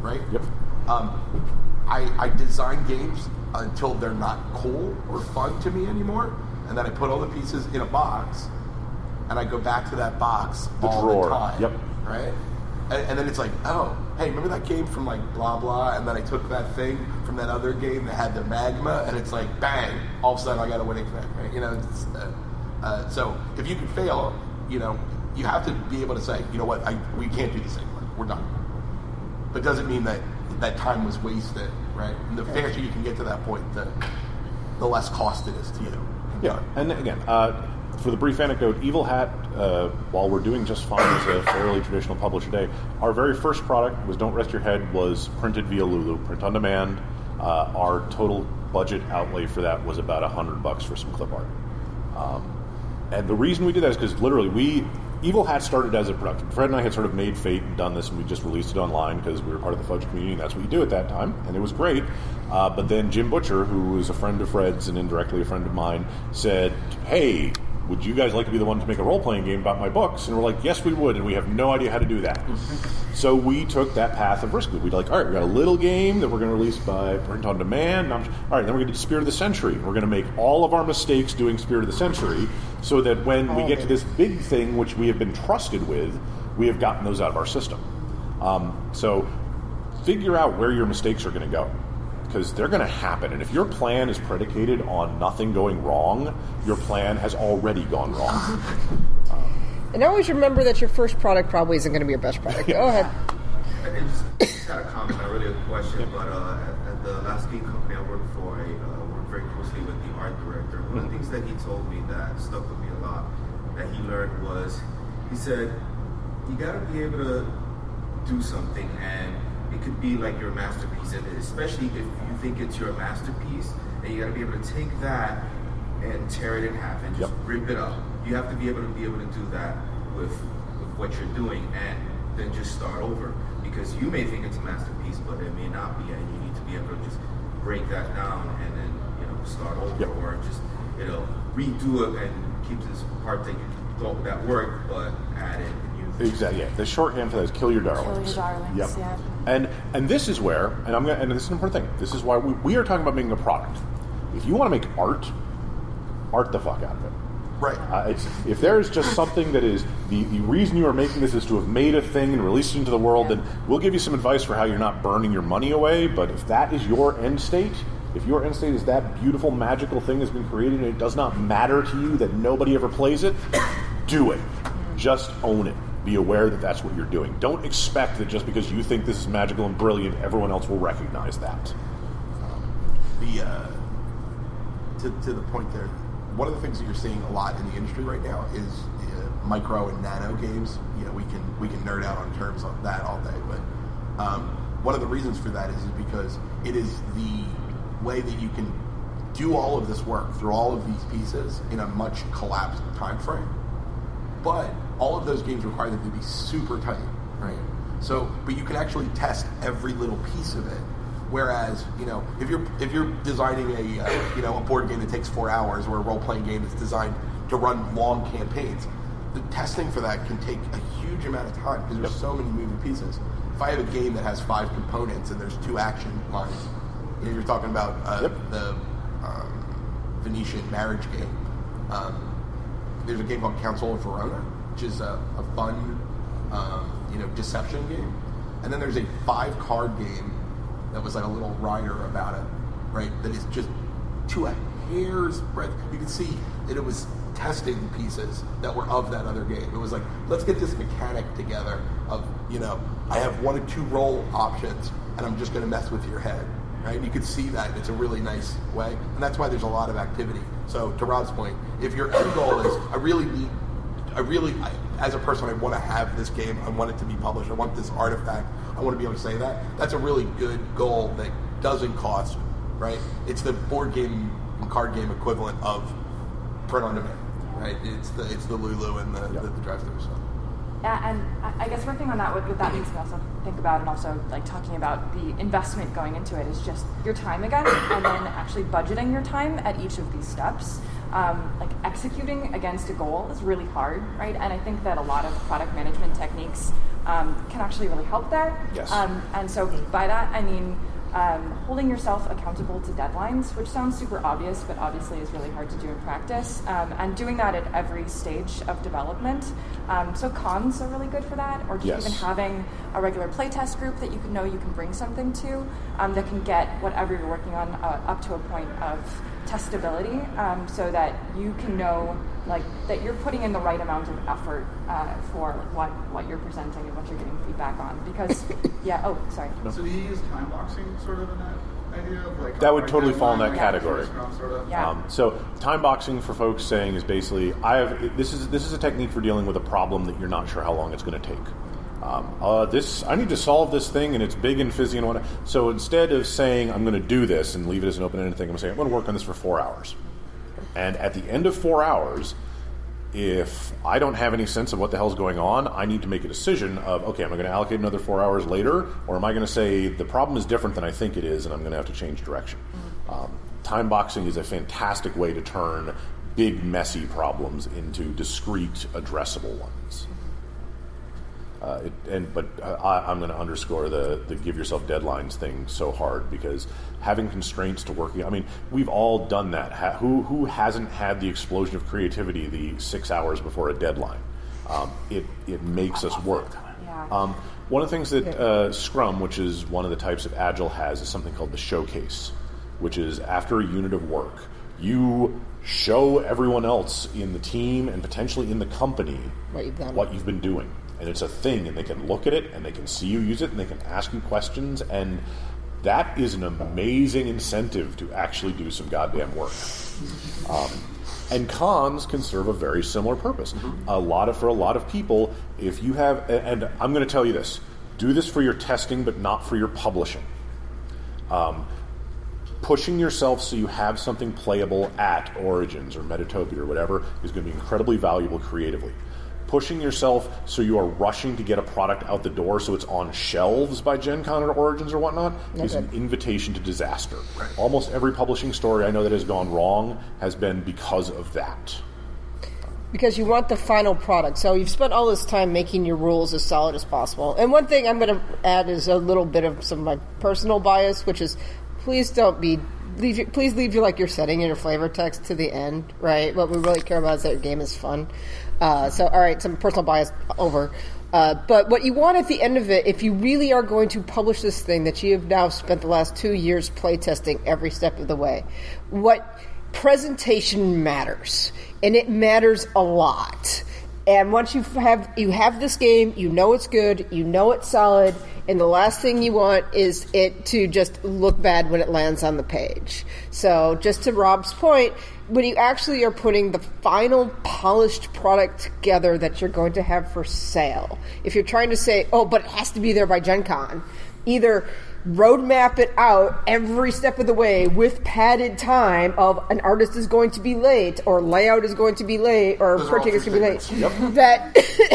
right? Yep. Um, I, I design games until they're not cool or fun to me anymore, and then I put all the pieces in a box, and I go back to that box The all drawer. the time. Yep. Right. And, and then it's like, oh, hey, remember that game from like blah blah? And then I took that thing from that other game that had the magma, and it's like, bang! All of a sudden, I got a winning thing. Right? You know. It's, uh, uh, so if you can fail, you know, you have to be able to say, you know what, I we can't do this anymore. We're done. But doesn't mean that that time was wasted, right? And the faster you can get to that point, the the less cost it is to you. Yeah, and again, uh, for the brief anecdote, Evil Hat, uh, while we're doing just fine as a fairly traditional publisher today, our very first product was Don't Rest Your Head was printed via Lulu, print on demand. Uh, our total budget outlay for that was about a hundred bucks for some clip art. Um, and the reason we did that is because literally we Evil Hat started as a production. Fred and I had sort of made Fate and done this, and we just released it online because we were part of the Fudge community, and that's what you do at that time, and it was great. Uh, but then Jim Butcher, who was a friend of Fred's and indirectly a friend of mine, said, "Hey, would you guys like to be the one to make a role playing game about my books?" And we're like, "Yes, we would," and we have no idea how to do that. so we took that path of risk. We'd like, "All right, we got a little game that we're going to release by print on demand. All right, then we're going to do Spirit of the Century. We're going to make all of our mistakes doing Spirit of the Century, so that when we get to this big thing, which we have been trusted with, we have gotten those out of our system. Um, so figure out where your mistakes are going to go because they're going to happen. And if your plan is predicated on nothing going wrong, your plan has already gone wrong. And always remember that your first product probably isn't going to be your best product. Go ahead. I just, just got a comment, not really a question, but uh, at, at the last game company I worked for, I uh, worked very closely with the art director. One of the things that he told me that stuck with me a lot, that he learned was, he said, you got to be able to do something, and it could be like your masterpiece, and especially if you think it's your masterpiece, and you got to be able to take that and tear it in half and just Yep. rip it up. You have to be able to be able to do that with, with what you're doing, and then just start over because you may think it's a masterpiece, but it may not be, and you need to be able to just break that down and then you know start over Yep. or just you know redo it and keep this part that you thought that worked, but add it in new. Exactly. Yeah. The shorthand for that is kill your darlings. Kill your darlings, Yep. yeah. And this is where, and I'm gonna, and this is an important thing. This is why we, we are talking about making a product. If you want to make art, art the fuck out of it. Right. Uh, it's, if there is just something that is the, the reason you are making this is to have made a thing and released it into the world, then we'll give you some advice for how you're not burning your money away. But if that is your end state, if your end state is that beautiful, magical thing that's been created and it does not matter to you that nobody ever plays it, do it. Just own it. Be aware that that's what you're doing. Don't expect that just because you think this is magical and brilliant, everyone else will recognize that. the uh, to, to the point there, one of the things that you're seeing a lot in the industry right now is uh, micro and nano games. You know, we can we can nerd out on terms of that all day, but um, one of the reasons for that is, is because it is the way that you can do all of this work through all of these pieces in a much collapsed time frame. But all of those games require them to be super tight, right? So, but you can actually test every little piece of it. Whereas, you know, if you're if you're designing a uh, you know a board game that takes four hours or a role playing game that's designed to run long campaigns, the testing for that can take a huge amount of time because there's so many moving pieces. If I have a game that has five components and there's two action lines, you know, you're talking about uh, the um, Venetian marriage game. Um, there's a game called Council of Verona, which is a, a fun, um, you know, deception game. And then there's a five card game that was like a little rider about it, right? That is just to a hair's breadth. You can see that it was testing pieces that were of that other game. It was like, let's get this mechanic together of, you know, I have one or two roll options and I'm just going to mess with your head. Right? You could see that. It's a really nice way. And that's why there's a lot of activity. So, to Rob's point, if your end goal is, I really need, I really, I, as a person, I want to have this game. I want it to be published. I want this artifact. I want to be able to say that. That's a really good goal that doesn't cost, right? It's the board game and card game equivalent of print on demand, right? It's the it's the Lulu and the, the, the drive-through. So. Yeah, and I- I guess riffing on that, what, what that makes me also think about, and also like talking about the investment going into it, is just your time again, and then actually budgeting your time at each of these steps. Um, like executing against a goal is really hard, right? And I think that a lot of product management techniques um, can actually really help there. Yes. Um, and so by that, I mean um, holding yourself accountable to deadlines, which sounds super obvious, but obviously is really hard to do in practice, um, and doing that at every stage of development. Um, so cons are really good for that, or just Yes. even having a regular playtest group that you can know you can bring something to um, that can get whatever you're working on uh, up to a point of testability, um, so that you can know like that you're putting in the right amount of effort uh, for what what you're presenting and what you're getting feedback on. Because yeah, oh sorry. So do you use time boxing sort of in that idea of like That would totally fall in that category. Sort of? Yeah. Um, so time boxing for folks saying is basically I have this is this is a technique for dealing with a problem that you're not sure how long it's going to take. Um, uh, this I need to solve this thing and it's big and fizzy and whatnot. So instead of saying I'm going to do this and leave it as an open-ended thing, I'm saying I'm going to work on this for four hours. And at the end of four hours, if I don't have any sense of what the hell's going on, I need to make a decision of okay, am I going to allocate another four hours later, or am I going to say the problem is different than I think it is, and I'm going to have to change direction? Um, time boxing is a fantastic way to turn big, messy problems into discrete, addressable ones. Uh, it, and but uh, I, I'm going to underscore the the give yourself deadlines thing so hard because having constraints to working. I mean, we've all done that. Ha, who who hasn't had the explosion of creativity the six hours before a deadline? Um, it it makes us work. Yeah. Um, one of the things that uh, Scrum, which is one of the types of Agile, has is something called the showcase, which is after a unit of work, you show everyone else in the team and potentially in the company What you've what you've been doing. And it's a thing, and they can look at it, and they can see you use it, and they can ask you questions, and that is an amazing incentive to actually do some goddamn work. Um, and cons can serve a very similar purpose. A lot of for a lot of people, if you have, and I'm going to tell you this: do this for your testing, but not for your publishing. Um, pushing yourself so you have something playable at Origins or Metatopia or whatever is going to be incredibly valuable creatively. Pushing yourself so you are rushing to get a product out the door so it's on shelves by Gen Con or Origins or whatnot is an invitation to disaster. Almost every publishing story I know that has gone wrong has been because of that. because you want the final product. So you've spent all this time making your rules as solid as possible. And one thing I'm going to add is a little bit of some of my personal bias, which is please don't be leave your, please leave your like your setting and your flavor text to the end, right? What we really care about is that your game is fun. Uh, so all right, some personal bias over. Uh, but what you want at the end of it, if you really are going to publish this thing that you have now spent the last two years playtesting every step of the way, what presentation matters, and it matters a lot. And once you have you have this game, you know it's good, you know it's solid, and the last thing you want is it to just look bad when it lands on the page. So, just to Rob's point, when you actually are putting the final polished product together that you're going to have for sale, if you're trying to say, "Oh, but it has to be there by Gen Con," either roadmap it out every step of the way with padded time of an artist is going to be late or layout is going to be late or Those printing is going to be late. statements. That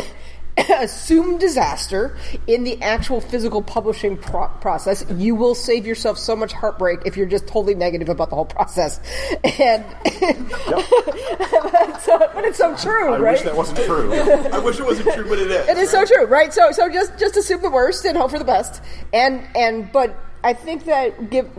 assume disaster in the actual physical publishing pro- process. You will save yourself so much heartbreak if you're just totally negative about the whole process. And so, but it's so true, I right? wish that wasn't true. I wish it wasn't true, but it is. It is so true, right? So so just just assume the worst and hope for the best. And and but I think that give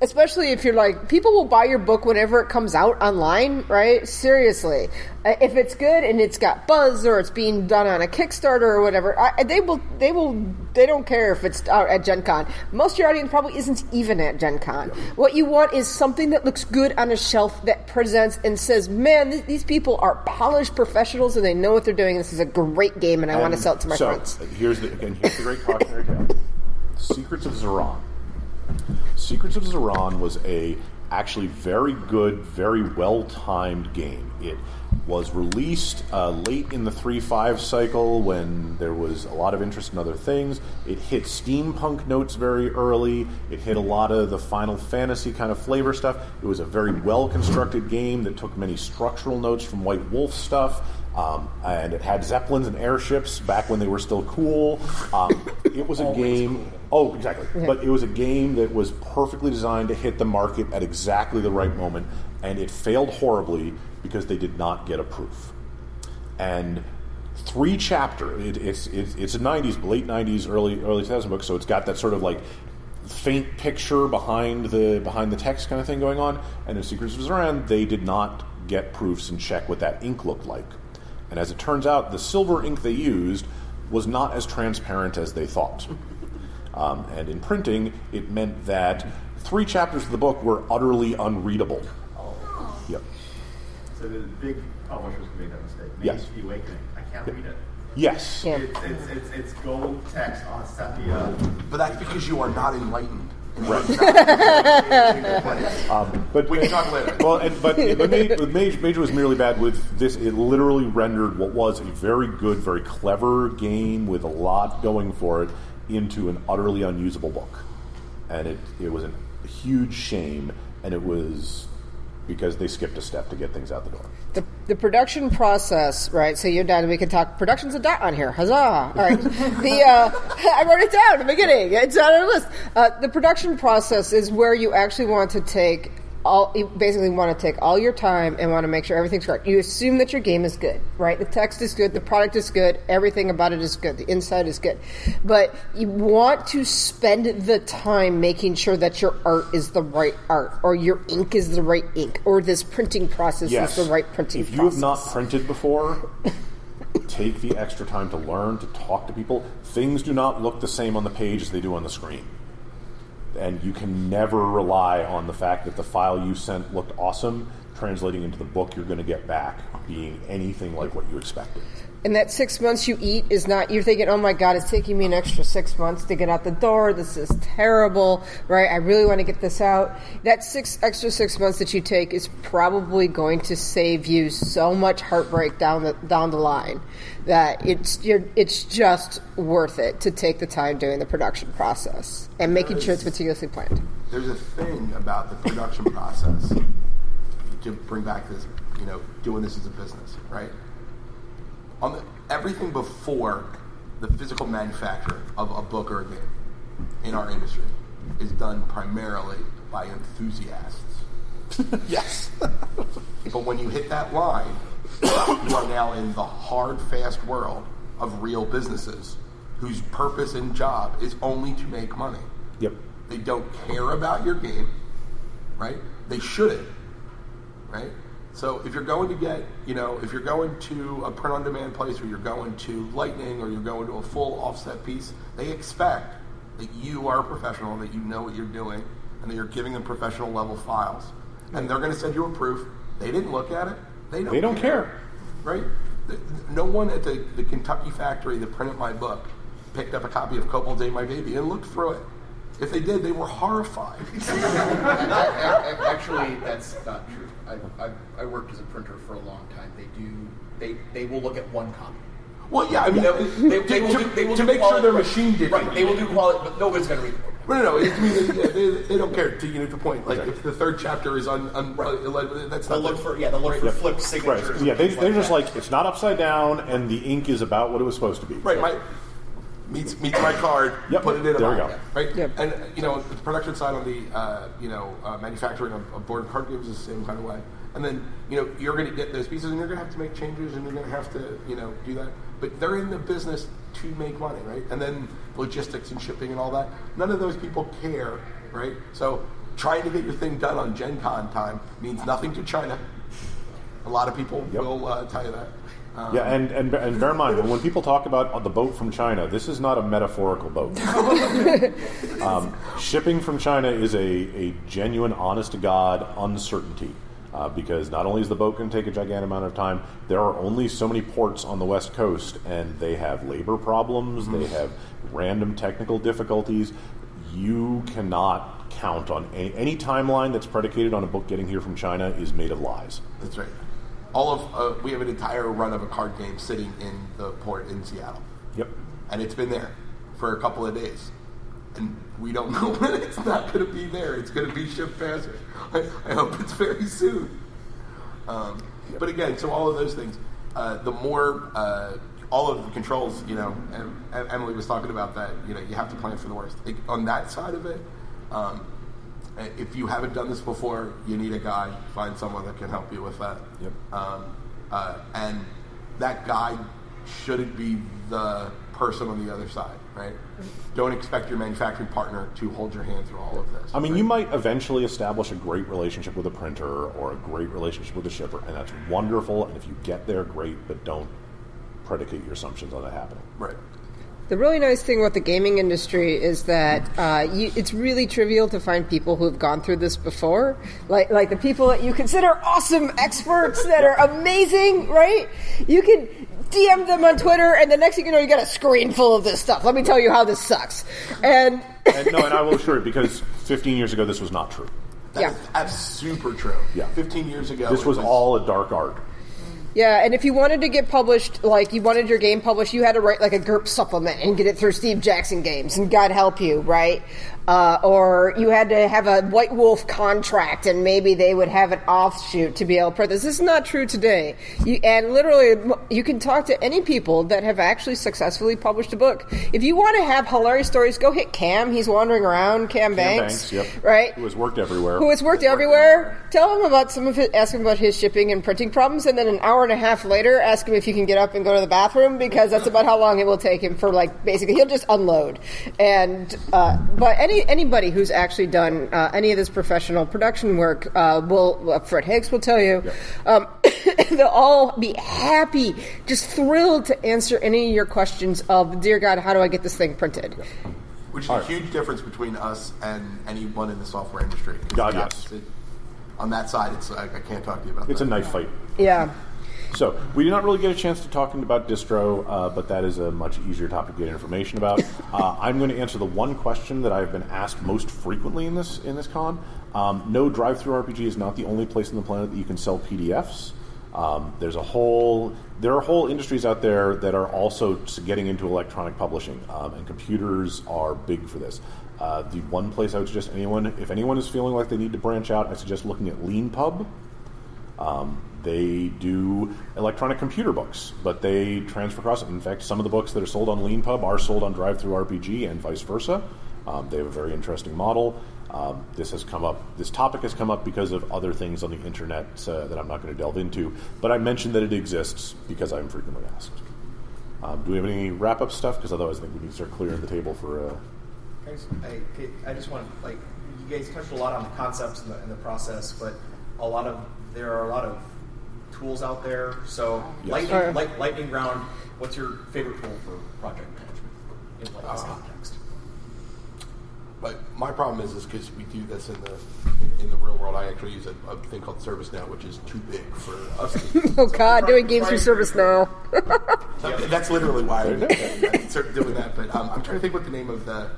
especially if you're like people will buy your book whenever it comes out online, right? Seriously. Uh, If it's good and it's got buzz or it's being done on a Kickstarter or whatever, I, they will they will they don't care if it's out at Gen Con. Most of your audience probably isn't even at Gen Con. What you want is something that looks good on a shelf that presents and says, "Man, th- these people are polished professionals and they know what they're doing. This is a great game and I want to sell it to my so, friends." Here's the again. Here's the great cautionary tale. Secrets of Zir'An. Secrets of Zir'An was a actually very good, very well timed game. It was released uh, late in the three five cycle when there was a lot of interest in other things. It hit steampunk notes very early. It hit a lot of the Final Fantasy kind of flavor stuff. It was a very well constructed game that took many structural notes from White Wolf stuff. Um, and it had zeppelins and airships back when they were still cool. Um, it was a game. Oh, exactly. But it was a game that was perfectly designed to hit the market at exactly the right moment, and it failed horribly because they did not get a proof. And three chapter. It, it's, it's it's a '90s, late '90s, early early 2000s book, so it's got that sort of like faint picture behind the behind the text kind of thing going on. And in Secrets of Zir'An, they did not get proofs and check what that ink looked like. And as it turns out, the silver ink they used was not as transparent as they thought. Um, and in printing, it meant that three chapters of the book were utterly unreadable. Yep. So the big publishers can make that mistake. Yes. Maybe Awakening. I can't read it. Yes. Yeah. It's, it's, it's, it's gold text on sepia. But that's because you are not enlightened. Um, but We can talk later. Well, and, but the Mage, Mage, Major was merely bad with this. It literally rendered what was a very good, very clever game with a lot going for it into an utterly unusable book, and it it was a huge shame, and it was because they skipped a step to get things out the door. the, the production process, right? So you're done. We can talk. Production's a dot on here. Huzzah! All right. the uh, I wrote it down at the beginning. It's on our list. Uh, the production process is where you actually want to take all. You basically want to take all your time and want to make sure everything's correct. You assume that your game is good, right? The text is good, the product is good, everything about it is good, the inside is good, but you want to spend the time making sure that your art is the right art, or your ink is the right ink, or this printing process Yes, is the right printing If you process. have not printed before, take the extra time to learn, to talk to people. Things do not look the same on the page as they do on the screen. And you can never rely on the fact that the file you sent looked awesome, translating into the book you're going to get back being anything like what you expected. And that six months you eat is not, you're thinking, oh my God, it's taking me an extra six months to get out the door. This is terrible, right? I really want to get this out. That six extra six months that you take is probably going to save you so much heartbreak down the, down the line that it's, you're, it's just worth it to take the time doing the production process and making sure it's meticulously planned. There's a thing about the production process to bring back this, you know, doing this as a business, right? On the, everything before the physical manufacture of a book or a game in our industry is done primarily by enthusiasts. Yes. But when you hit that line, you are now in the hard, fast world of real businesses whose purpose and job is only to make money. yep. They don't care about your game, right? They shouldn't, right? So if you're going to get, you know, if you're going to a print on demand place or you're going to Lightning or you're going to a full offset piece, they expect that you are a professional, that you know what you're doing, and that you're giving them professional level files. And they're going to send you a proof. They didn't look at it. They don't, They don't care. right? no one at the, the Kentucky factory that printed my book picked up a copy of Kobolds Ate My Baby and looked through it. If they did, they were horrified. Actually, that's not true. I, I, I worked as a printer for a long time. They do. They they will look at one copy. well, yeah, I mean, They, to, they, they will to- do, they will to make sure quality- their machine did right. They will do quality, but nobody's going to read the book. No, no, no. It, I mean, they, they, they don't care. To you know, the point. Like if the third chapter is un, un, Right. uh, that's They'll look for yeah. They'll look for flip signatures. Right. Yeah, they, they're like just that. like, it's not upside down, and the ink is about what it was supposed to be. Right, my meets meets my card. Yep, put it in. a there we box, go. Right, Yep. and you know the production side on the uh, you know uh, manufacturing of, of board card games is the same kind of way. And then you know you're going to get those pieces, and you're going to have to make changes, and you're going to have to you know do that. But they're in the business to make money, right? And then logistics and shipping and all that. None of those people care, right? So trying to get your thing done on Gen Con time means nothing to China. A lot of people Yep. will uh, tell you that. Um, Yeah, and, and, and bear in mind, when people talk about the boat from China, this is not a metaphorical boat. um, shipping from China is a, a genuine, honest to God uncertainty. Uh, because not only is the boat going to take a gigantic amount of time, there are only so many ports on the West Coast, and they have labor problems, they have random technical difficulties. You cannot count on any, any timeline that's predicated on a book getting here from China is made of lies. That's right. All of uh, we have an entire run of a card game sitting in the port in Seattle, Yep. and it's been there for a couple of days, and we don't know when it's not going to be there. It's going to be shipped faster. I, I hope it's very soon. Um, But again, so all of those things, uh, the more uh, all of the controls, you know, and, and Emily was talking about that. You know, you have to plan for the worst. Like, on that side of it. Um, if you haven't done this before, you need a guy. Find someone that can help you with that. Yep. Um, uh, and that guy shouldn't be the person on the other side, right? Don't expect your manufacturing partner to hold your hand through all of this. I mean, right? you might eventually establish a great relationship with a printer or a great relationship with a shipper, and that's wonderful. And if you get there, great, but don't predicate your assumptions on that happening. right. The really nice thing about the gaming industry is that uh, you, it's really trivial to find people who have gone through this before, like like the people that you consider awesome experts that are amazing, right? You can DM them on Twitter, and the next thing you know, you got a screen full of this stuff. Let me tell you how this sucks. And And no, and I will assure you, because 15 years ago, this was not true. That Yeah. is- that's super true. Yeah. 15 years ago. This it was all a dark art. Yeah, and if you wanted to get published, like you wanted your game published, you had to write like a GURP supplement and get it through Steve Jackson Games, and God help you, right? Uh, or you had to have a White Wolf contract, and maybe they would have an offshoot to be able to print this. This is not true today. You, and literally, you can talk to any people that have actually successfully published a book. If you want to have hilarious stories, go hit Cam. He's wandering around, Cam, Cam Banks, Banks, yep. right? Who has worked everywhere. who has worked everywhere. Tell him about some of his, ask him about his shipping and printing problems, and then an hour and a half later, ask him if you can get up and go to the bathroom because that's about how long it will take him for like basically he'll just unload. And uh, but any anybody who's actually done uh, any of this professional production work uh, will uh, Fred Hicks will tell you. Um, they'll all be happy, just thrilled to answer any of your questions of, dear God, how do I get this thing printed? Which is All a right. huge difference between us and anyone in the software industry. God, yes. opposite- On that side, it's like, I can't talk to you about It's that. a knife fight. Yeah. So we did not really get a chance to talk about distro, uh, but that is a much easier topic to get information about. uh, I'm going to answer the one question that I've been asked most frequently in this in this con. Um, no, DriveThru RPG is not the only place on the planet that you can sell PDFs. Um, there's a whole there are whole industries out there that are also getting into electronic publishing, um, and computers are big for this. Uh, the one place I would suggest anyone, if anyone is feeling like they need to branch out, I suggest looking at LeanPub. Um, they do electronic computer books, but they transfer across. In fact, some of the books that are sold on LeanPub are sold on DriveThru RPG and vice versa. Um, they have a very interesting model. Um, this has come up. This topic has come up because of other things on the internet uh, that I'm not going to delve into. But I mentioned that it exists because I'm frequently asked. Um, do we have any wrap up stuff? Because otherwise, I think we need to start clearing the table for. Uh, Guys, I, I just want like you guys touched a lot on the concepts and the, and the process, but a lot of there are a lot of tools out there. So Yes. lightning, Sure. light, lightning round. What's your favorite tool for project management in like this context? But my problem is, is because we do this in the in, in the real world. I actually use a, a thing called ServiceNow, which is too big for us. To, Oh God, doing games through service now. That's literally why I'm doing that. But um, I'm trying to think what the name of the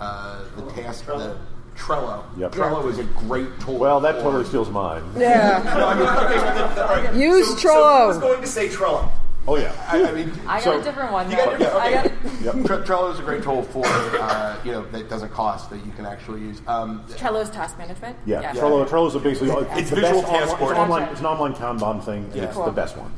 uh, the task the Trello. Yep. Trello is a great tool. Well, that for- totally steals mine. Yeah. No, I mean, okay, well, all right. Use so, So Trello. I was going to say Trello. Oh yeah. I, I mean, I got So- a different one. You though. got your- I got okay. Tre- Trello is a great tool for uh, you know that doesn't cost that you can actually use. Um, Trello's task management. Yeah, Trello. Trello is basically It's the visual best task online, board. it's, online, it's an online Kanban thing, Yeah. it's Cool. the best one.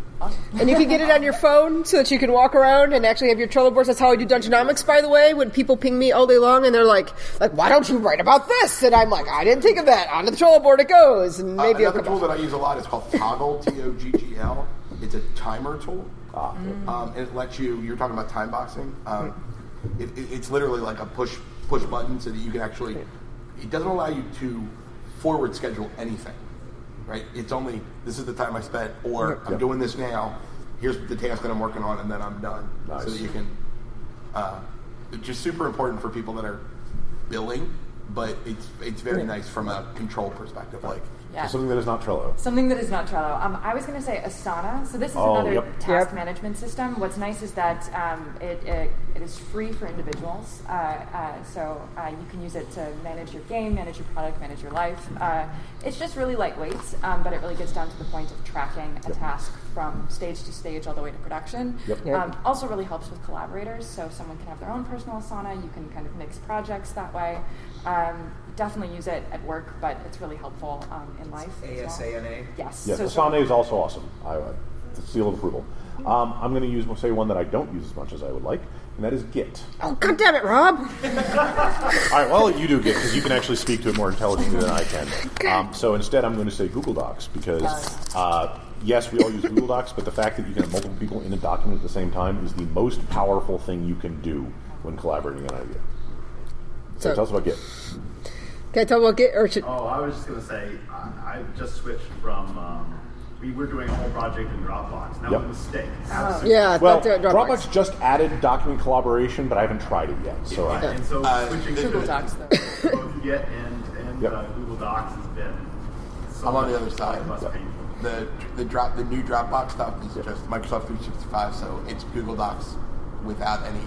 And you can get it on your phone so that you can walk around and actually have your Trello boards. That's how I do Dungeonomics, by the way. When people ping me all day long and they're like, like, why don't you write about this? And I'm like, I didn't think of that. Onto the Trello board it goes. And Uh, maybe I'll another tool that I use a lot is called Toggl, T O G G L. It's a timer tool. Ah, Um, and it lets you. You're talking about time boxing. Um, it, it, it's literally like a push push button so that you can actually. It doesn't allow you to forward schedule anything, right? It's only this is the time I spent, or I'm Yep. doing this now. Here's the task that I'm working on, and then I'm done. Nice. So that you can. Uh, it's just super important for people that are billing, but it's it's very nice from a control perspective. Like Yeah. Something that is not Trello. Something that is not Trello. Um, I was going to say Asana. So this is Oh, another yep. task Yep. management system. What's nice is that um, it, it, it is free for individuals. Uh, uh, so uh, you can use it to manage your game, manage your product, manage your life. Uh, it's just really lightweight, um, but it really gets down to the point of tracking a task from stage to stage all the way to production. Yep. Yep. Um, also really helps with collaborators. So someone can have their own personal Asana. You can kind of mix projects that way. Definitely use it at work, but it's really helpful um, in life. as well. ASANA. Yes. Yes, So- Asana is also awesome. I, I the seal of approval. Um, I'm going to use say one that I don't use as much as I would like, and that is Git. Oh, God damn it, Rob. All right, well, you do Git because you can actually speak to it more intelligently than I can. Um, so instead, I'm going to say Google Docs because, uh, yes, we all use Google Docs, but the fact that you can have multiple people in a document at the same time is the most powerful thing you can do when collaborating on an idea. So, So- tell us about Git. Can I tell about Git? Or should, Oh, I was just going to say, I, I just switched from, um, we were doing a whole project in Dropbox. That Yep. was a mistake. yeah, Well, don't Dropbox just added document collaboration, but I haven't tried it yet. So I, And so Uh, switching to Google Docs, though. both Git and, and Yep. uh, Google Docs has been so I'm on the other side. Yep. the the drop the new Dropbox stuff is just Microsoft 365, so it's Google Docs without any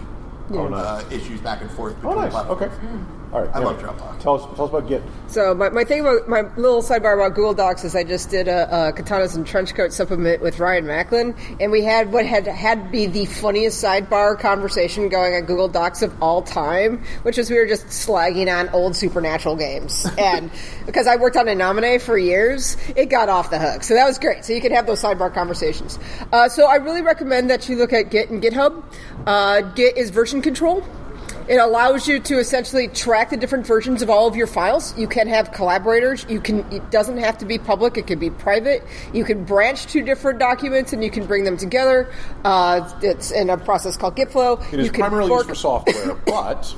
Oh, uh, issues back and forth oh, between nice. Okay. platforms. All right. I yeah. love Dropbox. Tell us, tell us about Git. So my, my thing about my little sidebar about Google Docs is I just did a, a Katanas and Trenchcoat supplement with Ryan Macklin, and we had what had had be the funniest sidebar conversation going on Google Docs of all time, which is we were just slagging on old Supernatural games, and because I worked on a nominee for years, it got off the hook. So that was great. So you can have those sidebar conversations. Uh, so I really recommend that you look at Git and GitHub. Uh, Git is version control. It allows you to essentially track the different versions of all of your files. You can have collaborators. You can. It doesn't have to be public. It can be private. You can branch two different documents and you can bring them together. Uh, it's in a process called GitFlow. It is you can primarily fork- used for software, but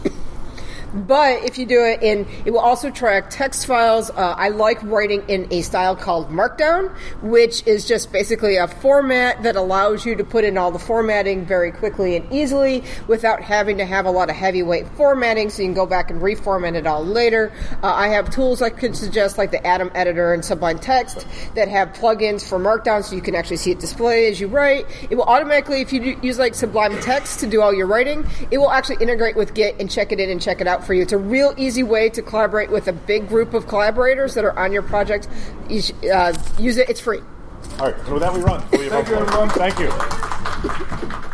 but if you do it in, it will also track text files. Uh, I like writing in a style called Markdown, which is just basically a format that allows you to put in all the formatting very quickly and easily without having to have a lot of heavyweight formatting. So you can go back and reformat it all later. Uh, I have tools I could suggest, like the Atom Editor and Sublime Text, that have plugins for Markdown, so you can actually see it display as you write. It will automatically, if you do, use like Sublime Text to do all your writing, it will actually integrate with Git and check it in and check it out for you. It's a real easy way to collaborate with a big group of collaborators that are on your project. You uh, use it; it's free. all right. So with that, we run. Thank you, everyone. Thank you.